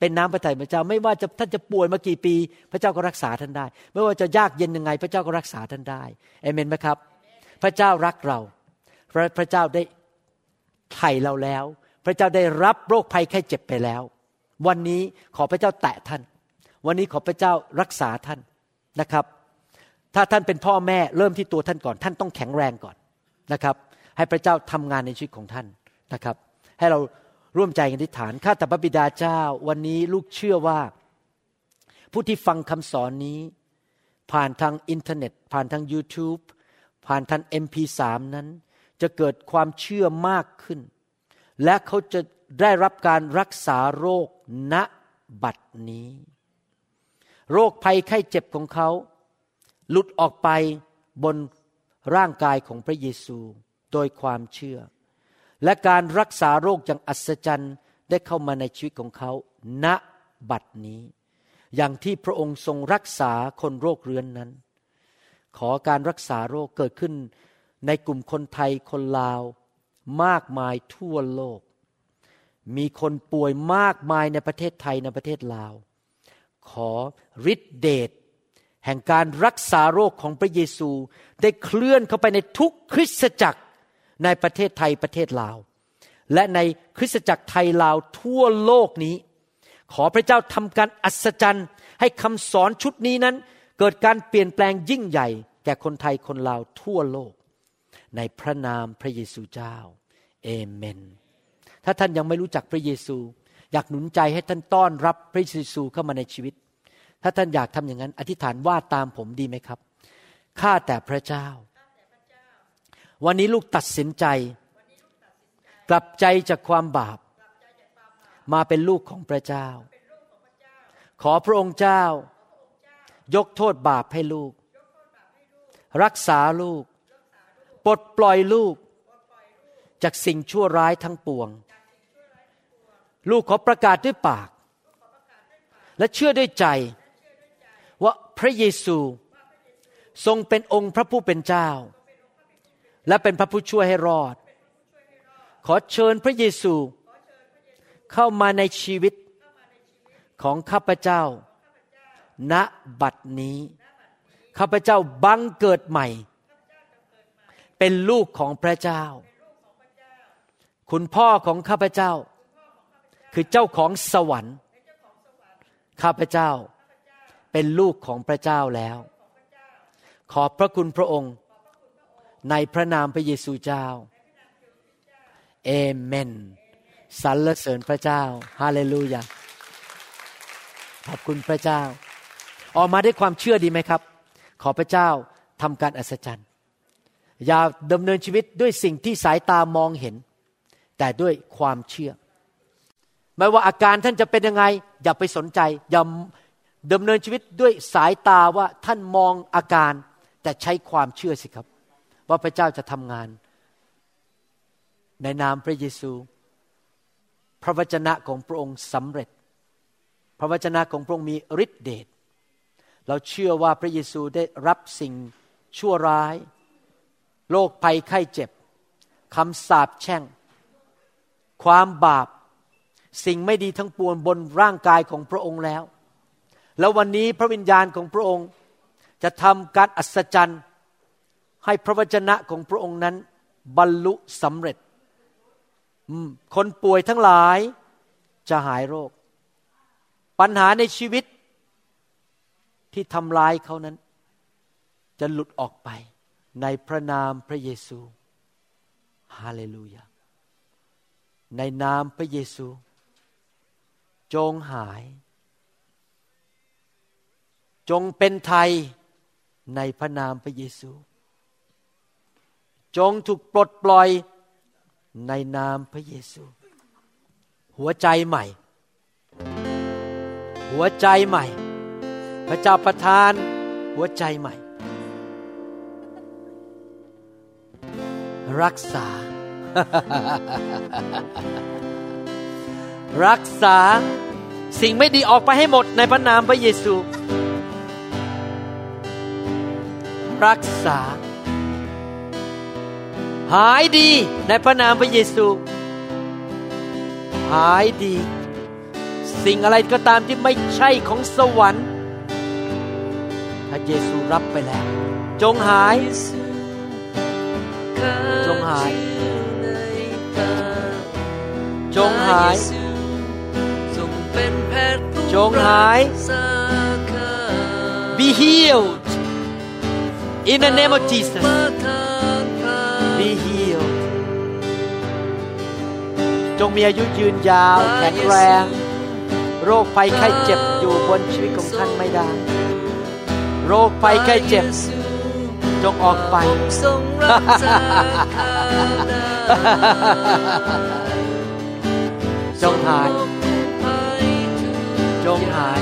เป็นน้ำพระทัยพระเจ้าไม่ว่าจะท่านจะป่วยมากี่ปี พระเจ้าก็รักษาท่านได้ ไม่ว่าจะยากเย็นยังไง พระเจ้าก็รักษาท่านได้เอเมนไหมครับ พระเจ้ารักเรา พระพระเจ้าได้ไถ่เราแล้ว พระเจ้าได้รับโรคภัยแค่เจ็บไปแล้ว วันนี้ขอพระเจ้าแตะท่าน วันนี้ขอพระเจ้ารักษาท่านนะครับ ถ้าท่านเป็นพ่อแม่เริ่มที่ตัวท่านก่อน ท่านต้องแข็งแรงก่อนนะครับ ให้พระเจ้าทำงานในชีวิตของท่าน นะครับ ให้เราร่วมใจกันอธิษฐานข้าแต่พระบิดาเจ้า วันนี้ลูกเชื่อว่า ผู้ที่ฟังคำสอนนี้ ผ่านทางอินเทอร์เน็ต ผ่านทาง YouTube ผ่านทาง MP3 นั้น จะเกิดความเชื่อมากขึ้น และเขาจะได้รับการรักษาโรคณบัดนี้ โรคภัยไข้เจ็บของเขา หลุดออกไปบนร่างกายของพระเยซูโดยความเชื่อ และการรักษาโรคอย่างอัศจรรย์ได้เข้ามาในชีวิตของเขา ณบัดนี้ อย่างที่พระองค์ทรงรักษาคนโรคเรื้อนนั้น ขอการรักษาโรคเกิดขึ้นในกลุ่มคนไทยคนลาว มากมายทั่วโลก มีคนป่วยมากมายในประเทศไทยในประเทศลาว ขอฤทธิเดชแห่งการรักษาโรคของพระเยซูได้เคลื่อนเข้าไปในทุกคริสตจักร ในประเทศไทยประเทศลาว และในคริสตจักรไทยลาวทั่วโลกนี้ ขอพระเจ้าทำการอัศจรรย์ให้คำสอนชุดนี้นั้น เกิดการเปลี่ยนแปลงยิ่งใหญ่ แก่คนไทยคนลาวทั่วโลก ในพระนามพระเยซูเจ้าเอเมน ถ้าท่านยังไม่รู้จักพระเยซู อยากหนุนใจให้ท่านต้อนรับพระเยซูเข้ามาในชีวิต ถ้าท่านอยากทำอย่างนั้น อธิษฐานว่าตามผมดีไหมครับข้าแต่พระเจ้า วันนี้ลูกตัดสินใจ กลับใจจากความบาป มาเป็นลูกของพระเจ้า ขอพระองค์เจ้า ยกโทษบาปให้ลูก รักษาลูก ปลดปล่อยลูก จากสิ่งชั่วร้ายทั้งปวง ลูกขอประกาศด้วยปาก และเชื่อด้วยใจ ว่าพระเยซูทรงเป็นองค์พระผู้เป็นเจ้า และเป็นพระผู้ช่วยให้รอด ขอเชิญพระเยซูเข้ามาในชีวิตของข้าพเจ้า ณ บัดนี้ ข้าพเจ้าบังเกิดใหม่ เป็นลูกของพระเจ้า คุณพ่อของข้าพเจ้า คือเจ้าของสวรรค์ ข้าพเจ้าเป็นลูกของพระเจ้าแล้ว ขอบพระคุณพระองค์ ในพระนามพระเยซูเจ้าเอเมนสรรเสริญพระเจ้าฮาเลลูยาขอบคุณพระเจ้า ออกมาด้วยความเชื่อดีไหมครับ ขอพระเจ้าทำการอัศจรรย์ อย่าดำเนินชีวิตด้วยสิ่งที่สายตามองเห็น แต่ด้วยความเชื่อ ไม่ว่าอาการท่านจะเป็นยังไง อย่าไปสนใจ อย่าดำเนินชีวิตด้วยสายตาว่าท่านมองอาการ แต่ใช้ความเชื่อสิครับ ว่าพระเจ้าจะทำงาน ในนามพระเยซู พระวจนะของพระองค์สำเร็จ พระวจนะของพระองค์มีฤทธิเดชเราเชื่อว่าพระเยซูได้รับสิ่งชั่วร้าย โรคภัยไข้เจ็บคำสาปแช่ง ความบาป สิ่งไม่ดีทั้งปวงบนร่างกายของพระองค์แล้ว แล้ววันนี้พระวิญญาณของพระองค์จะทำการอัศจรรย์ ให้พระวจนะของพระองค์นั้น บรรลุสำเร็จ คนป่วยทั้งหลายจะหายโรค ปัญหาในชีวิตที่ทำลายเขานั้น จะหลุดออกไปในพระนามพระเยซูฮาเลลูยาในนามพระเยซู จงหาย จงเป็นไทยในพระนามพระเยซู จงถูกปลดปล่อยในนามพระเยซู หัวใจใหม่ หัวใจใหม่ พระเจ้าประทานหัวใจใหม่ รักษา รักษาสิ่งไม่ดีออกไปให้หมดในพระนามพระเยซู รักษา หายดีในพระนามพระเยซู หายดี สิ่งอะไรก็ตามที่ไม่ใช่ของสวรรค์พระเยซูรับไปแล้ว จงหาย จงหาย จงหายทรงเป็นแพทย์ผู้จงหายรักษาข้า be healed in the name of Jesus จงมีอายุยืนยาวแข็งแรง โรคภัยไข้เจ็บอยู่บนชีวิตของท่านไม่ได้ โรคภัยไข้เจ็บ จงออกไปทรงรักษาข้าได้จงหายภัยทุกจงหาย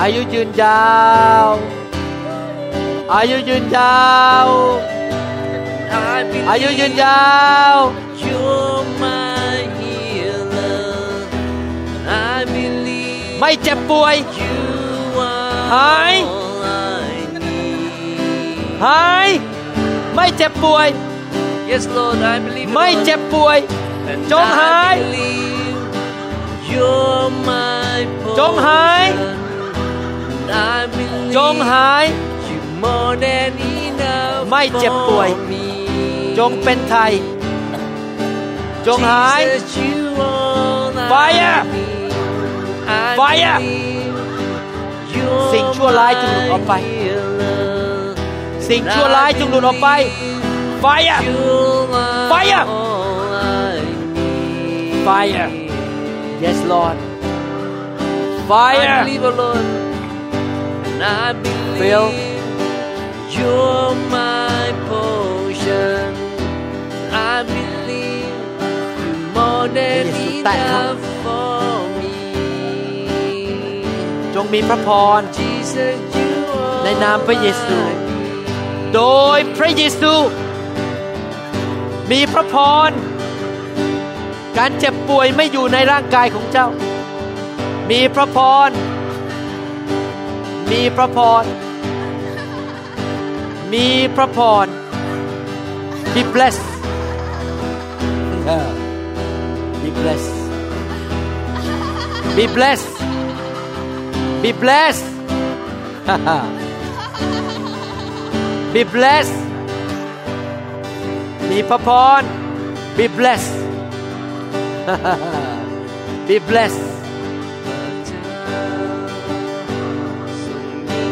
อายุยืนยาว อายุยืนยาว I believe อายุยืนยาว You're my ไม่เจ็บป่วย you are หาย all I need. หาย ไม่เจ็บป่วย Yes, Lord, I believe. ไม่ Lord. เจ็บป่วย And จงหาย I believe you're my จงหาย portion. I believe จงหาย you more than enough ไม่เจ็บป่วย for me. จงเป็นไทย จงหาย Jesus, you all I Fire! Fire! À? Xin Chúa lại trong lụt ốp bay. Xin Chúa lại trong lụt ốp bay. Fire! Fire! Fire! À? À? Yes, Lord. Fire! Phil. You're my potion. I believe you're more than enough for จงมีพระพรในนามพระเยซู โดยพระเยซู มีพระพร การเจ็บป่วยไม่อยู่ในร่างกายของเจ้า มีพระพร มีพระพร มีพระพร be blessed be blessed be blessed be blessed be blessed มีพระพร be blessed be blessed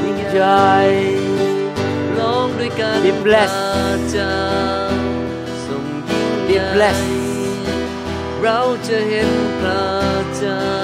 ยิ่งใหญ่ร้องด้วยกัน Be blessed Be blessed เราจะเห็นพระเจ้า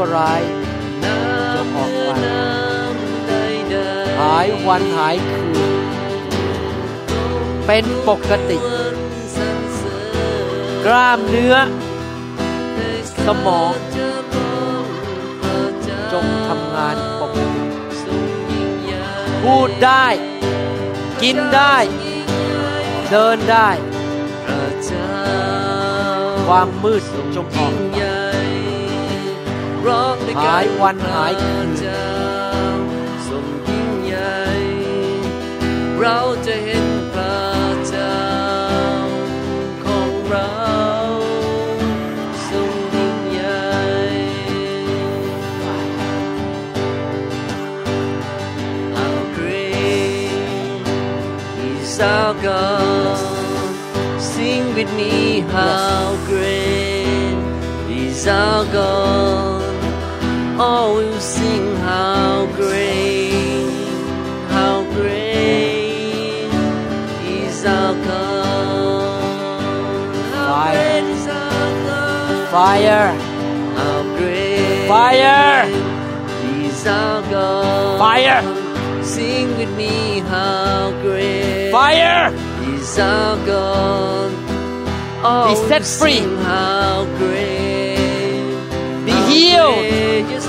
วร้ายจงออกไปหายวันหายคืน เป็นปกติ กล้ามเนื้อ สมองจมองทำงานปกติพูดได้ กินได้ เดินได้ ความมืดจงออก หายวันหายคืนพระเจ้าทรงยิ่งใหญ่เราจะเห็นพระเจ้าของเราทรงยิ่งใหญ่ How great is our God Sing with me how great is our God All will sing how great How great is our God How Fire. great is our God fire How great Fire. is our God fire Sing with me how great fire is our God. Oh, Be set free. how great. Be how healed. great, Yes, Lord, is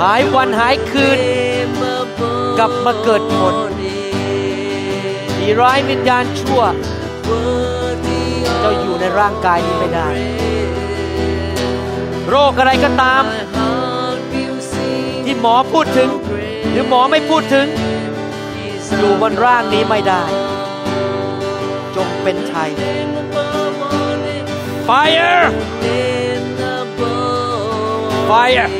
หายวันหายคืน กลับมาเกิดผลผีร้ายวิญญาณชั่ว เจ้าอยู่ในร่างกายนี้ไม่ได้ โรคอะไรก็ตาม ที่หมอพูดถึง หรือหมอไม่พูดถึง อยู่บนร่างนี้ไม่ได้ จงเป็นไทย Fire Fire!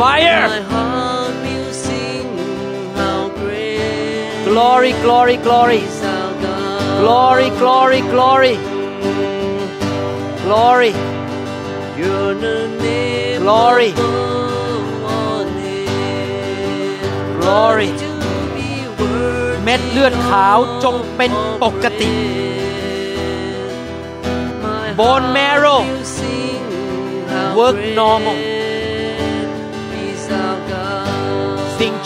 Fire My heart will sing how great Glory glory glory is our God. Glory glory glory Glory You're the name Glory. above all names. Glory. To be worthy เม็ดเลือดขาวจงเป็นปกติ My Bone heart marrow will sing how work great normal.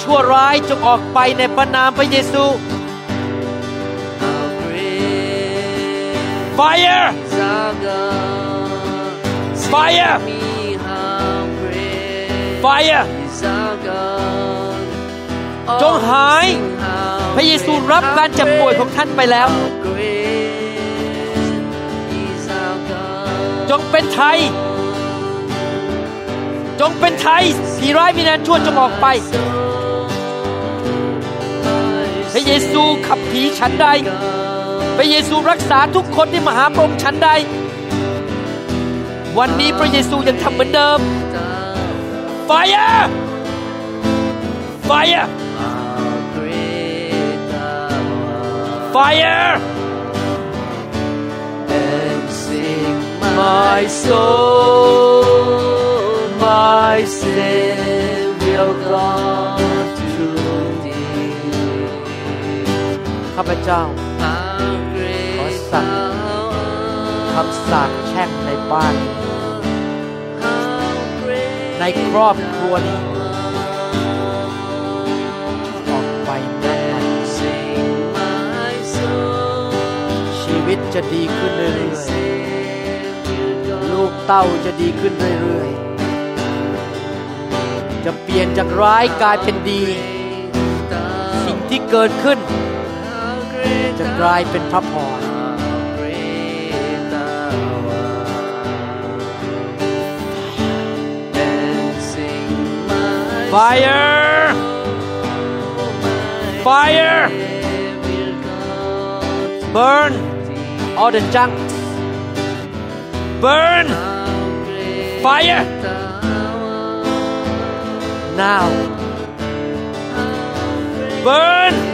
ชั่วร้ายจงออกไปในพระนามพระเยซู Fire. Fire Fire จงหาย พระเยซูรับการเจ็บป่วยของท่านไปแล้ว จงเป็นไทย จงเป็นไทยผีร้ายวิญญาณชั่วจงออกไป พระเยซูขับผีฉันใด พระเยซูรักษาทุกคนที่มาหาพระองค์ฉันใด วันนี้พระเยซูยังทำเหมือนเดิม Fire Fire How great thou art. Fire And sing My soul My Savior God าพเจ้า How great Có sẵn. thou คำสาปแช่งในบ้าน ในครอบครัวนี้ออกไปนั่นไปชีวิตจะดีขึ้นเรื่อยๆ ลูกเต้าจะดีขึ้นเรื่อยๆ จะเปลี่ยนจากร้ายกลายเป็นดี สิ่งที่เกิดขึ้น จะกลายเป็นพระพร How great thou art. And sing my Fire burn all the junk burn Fire now burn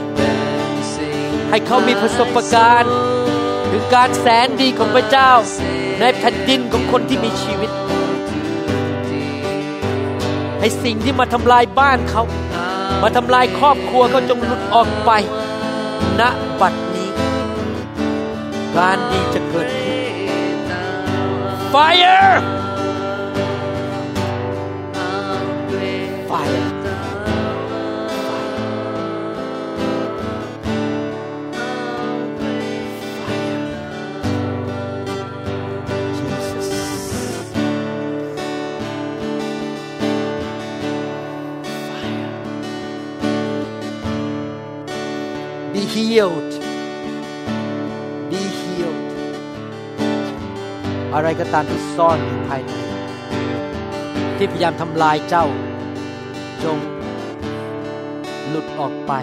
ให้เขามีประสบการณ์ถึงการแสนดีของพระเจ้า ในแผ่นดินของคนที่มีชีวิต ให้สิ่งที่มาทำลายบ้านเขา มาทำลายครอบครัวเขาจงหลุดออกไป ณ บัดนี้ การดีจะเกิดขึ้น Fire Fire healed be healed อะไรก็ตามที่ซ่อนอยู่ภายในที่พยายามทำลายเจ้า จงหลุดออกไป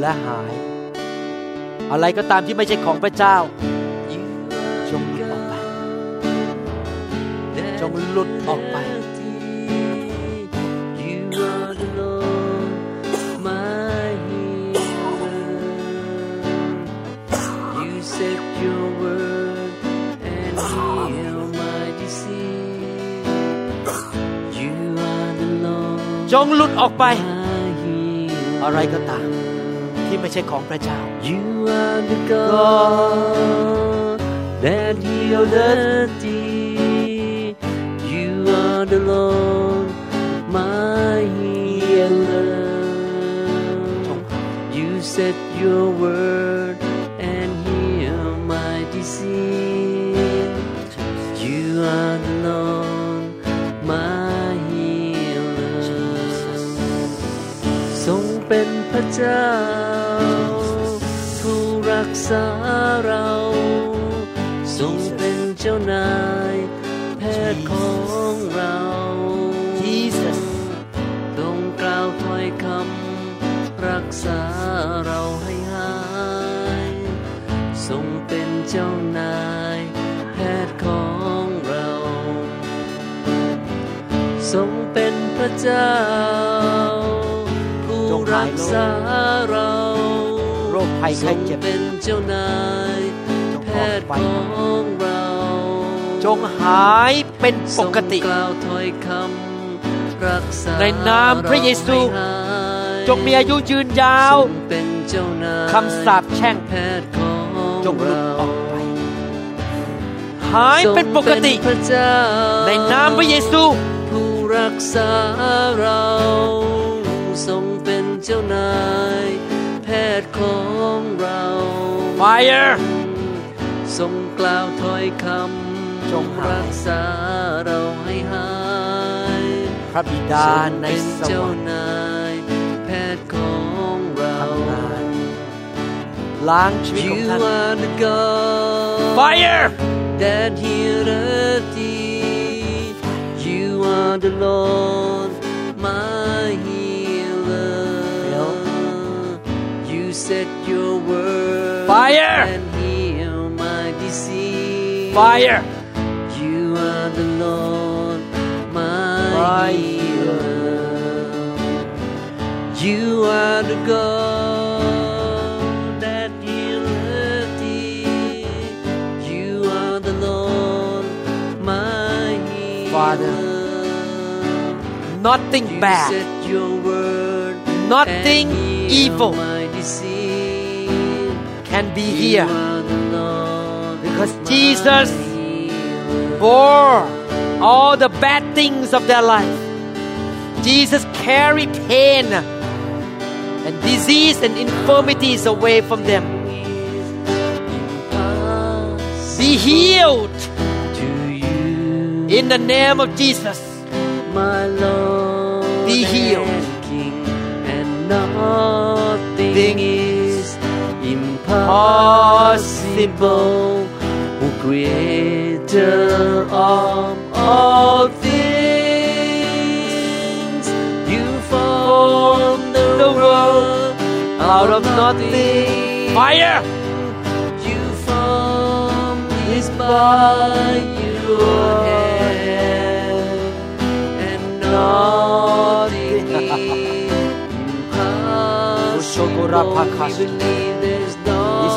และหาย อะไรก็ตามที่ไม่ใช่ของพระเจ้า จงหลุดออกไป จงหลุดออกไป จงหลุดออกไป my healer. อะไรก็ตาม ที่ไม่ใช่ของพระเจ้า You are the God that healed thee. You are the Lord, my healer. จง You said your word and heal my disease. You are เป็นพระเจ้า ผู้รักษาเราทรงเป็นเจ้านาย แพทย์ของเรา Jesus ทรงกล่าวถ้อยคำรักษาเราให้หายทรงเป็นเจ้านาย แพทย์ของเราทรงเป็นพระเจ้าผู้จงหา รัยกโรคษาเราโรคภัยไข้เจ็บทรงเป็นเจ้านายจงแพออกทย์ไปของเราจงหายเป็นปกติทรงกล่าวถ้อยคำรักษาในนามพระเยซูราให้หายจงมีอายุยืนยาวทรงเป็นเจ้านายคำสาปแช่งแพทย์ของจงหลุดเราออกไป หายเป็นปกติทรงเป็นพระเจ้าในนามพระเยซู ผู้รักษาเราทรง เป็นเจ้านายแพทย์ของเรา Fire ทรงกล่าวถ้อยคำจงหายรักษาเราให้หายพระบิดาในเป็นสเจ้าวรรค์นายแพทย์ของเราทำงานล้างชีวิตของ You ท่าน are the God Fire that healeth thee. You are the Lord, Said your word Fire! and heal my disease. Fire You are the Lord, my, My healer. You are the God that healeth thee. You are the Lord, my healer. Father, nothing bad said your word Nothing evil can be here are the Lord, Because Jesus bore all the bad things of their life. Jesus carried pain and disease and infirmities away from them. Be healed in the name of Jesus. my Lord Be healed. and and nothing impossible. O Creator of all things, you formed the, world out of nothing. Fire! You formed this by your hand, and nothing impossible.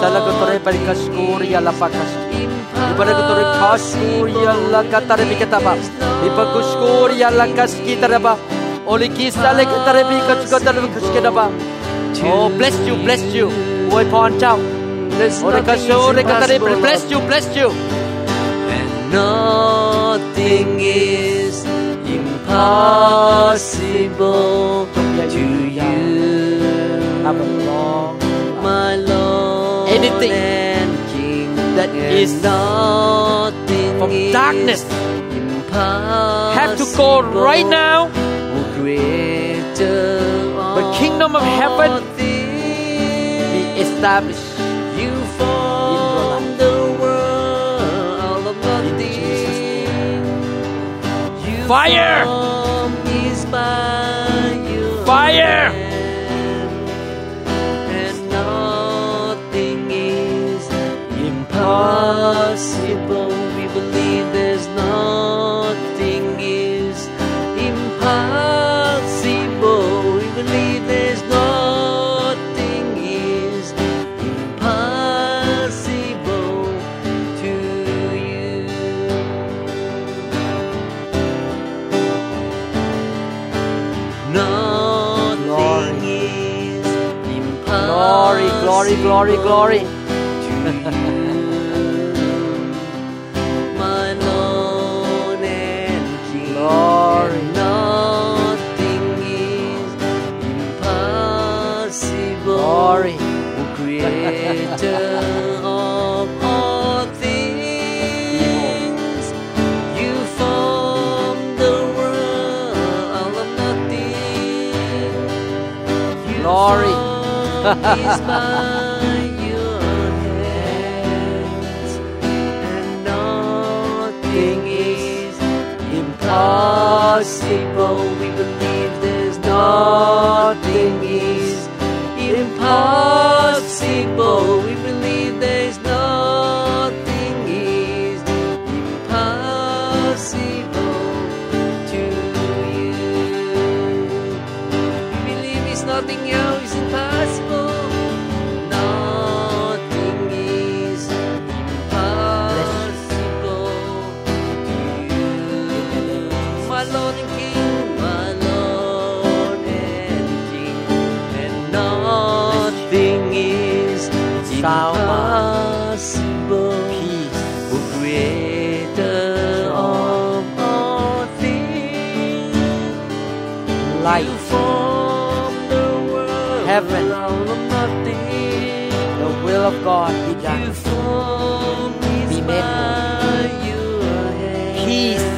We pakasti. believe there's Isalagotore nothing parikaskuria la pakasti. Ibaragotore impossible. kaskuria la katare bikataba. Ibakuskuria la kaskitaraba. Olikisa le katare bikatskotare bikaskedaba. Oh, bless you, bless you. อวยพรเจ้า There's โอเล nothing กาโชเลกาตาเร impossible. bless you bless you and nothing is impossible to Have a you, long my Lord Anything and King. that and is nothing from is darkness impossible. have to go right now O Creator The kingdom of heaven all things, establish You formed the world out of nothing. You Fire! formed is by your Fire! Glory glory glory my Lord and. Glory. Nothing is impossible. glory Creator is by your hands, and nothing is impossible. We believe there's nothing is impossible. Heaven. out of nothing. the will of God be You done formed me Be made by your hand. Peace.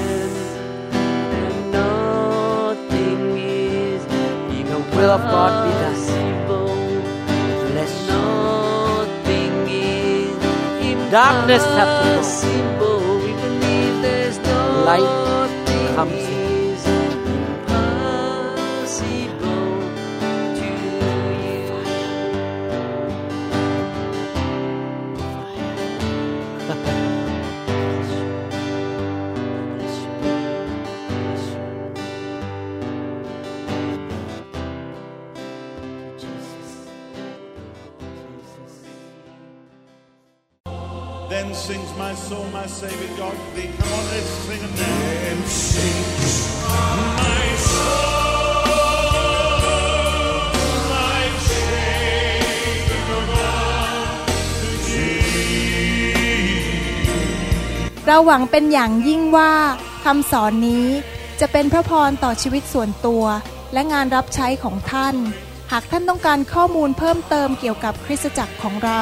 And nothing is the will of God be done impossible. bless you Nothing is Darkness have to go. impossible. We believe there's Light nothing comes my soul, my Savior God to thee. Come on, let's sing it now. Then sings my soul, Savior เราหวังเป็นอย่างยิ่งว่าคำสอนนี้จะเป็นพระพรต่อชีวิตส่วนตัว และงานรับใช้ของท่าน หากท่านต้องการข้อมูลเพิ่มเติมเกี่ยวกับคริสตจักรของเรา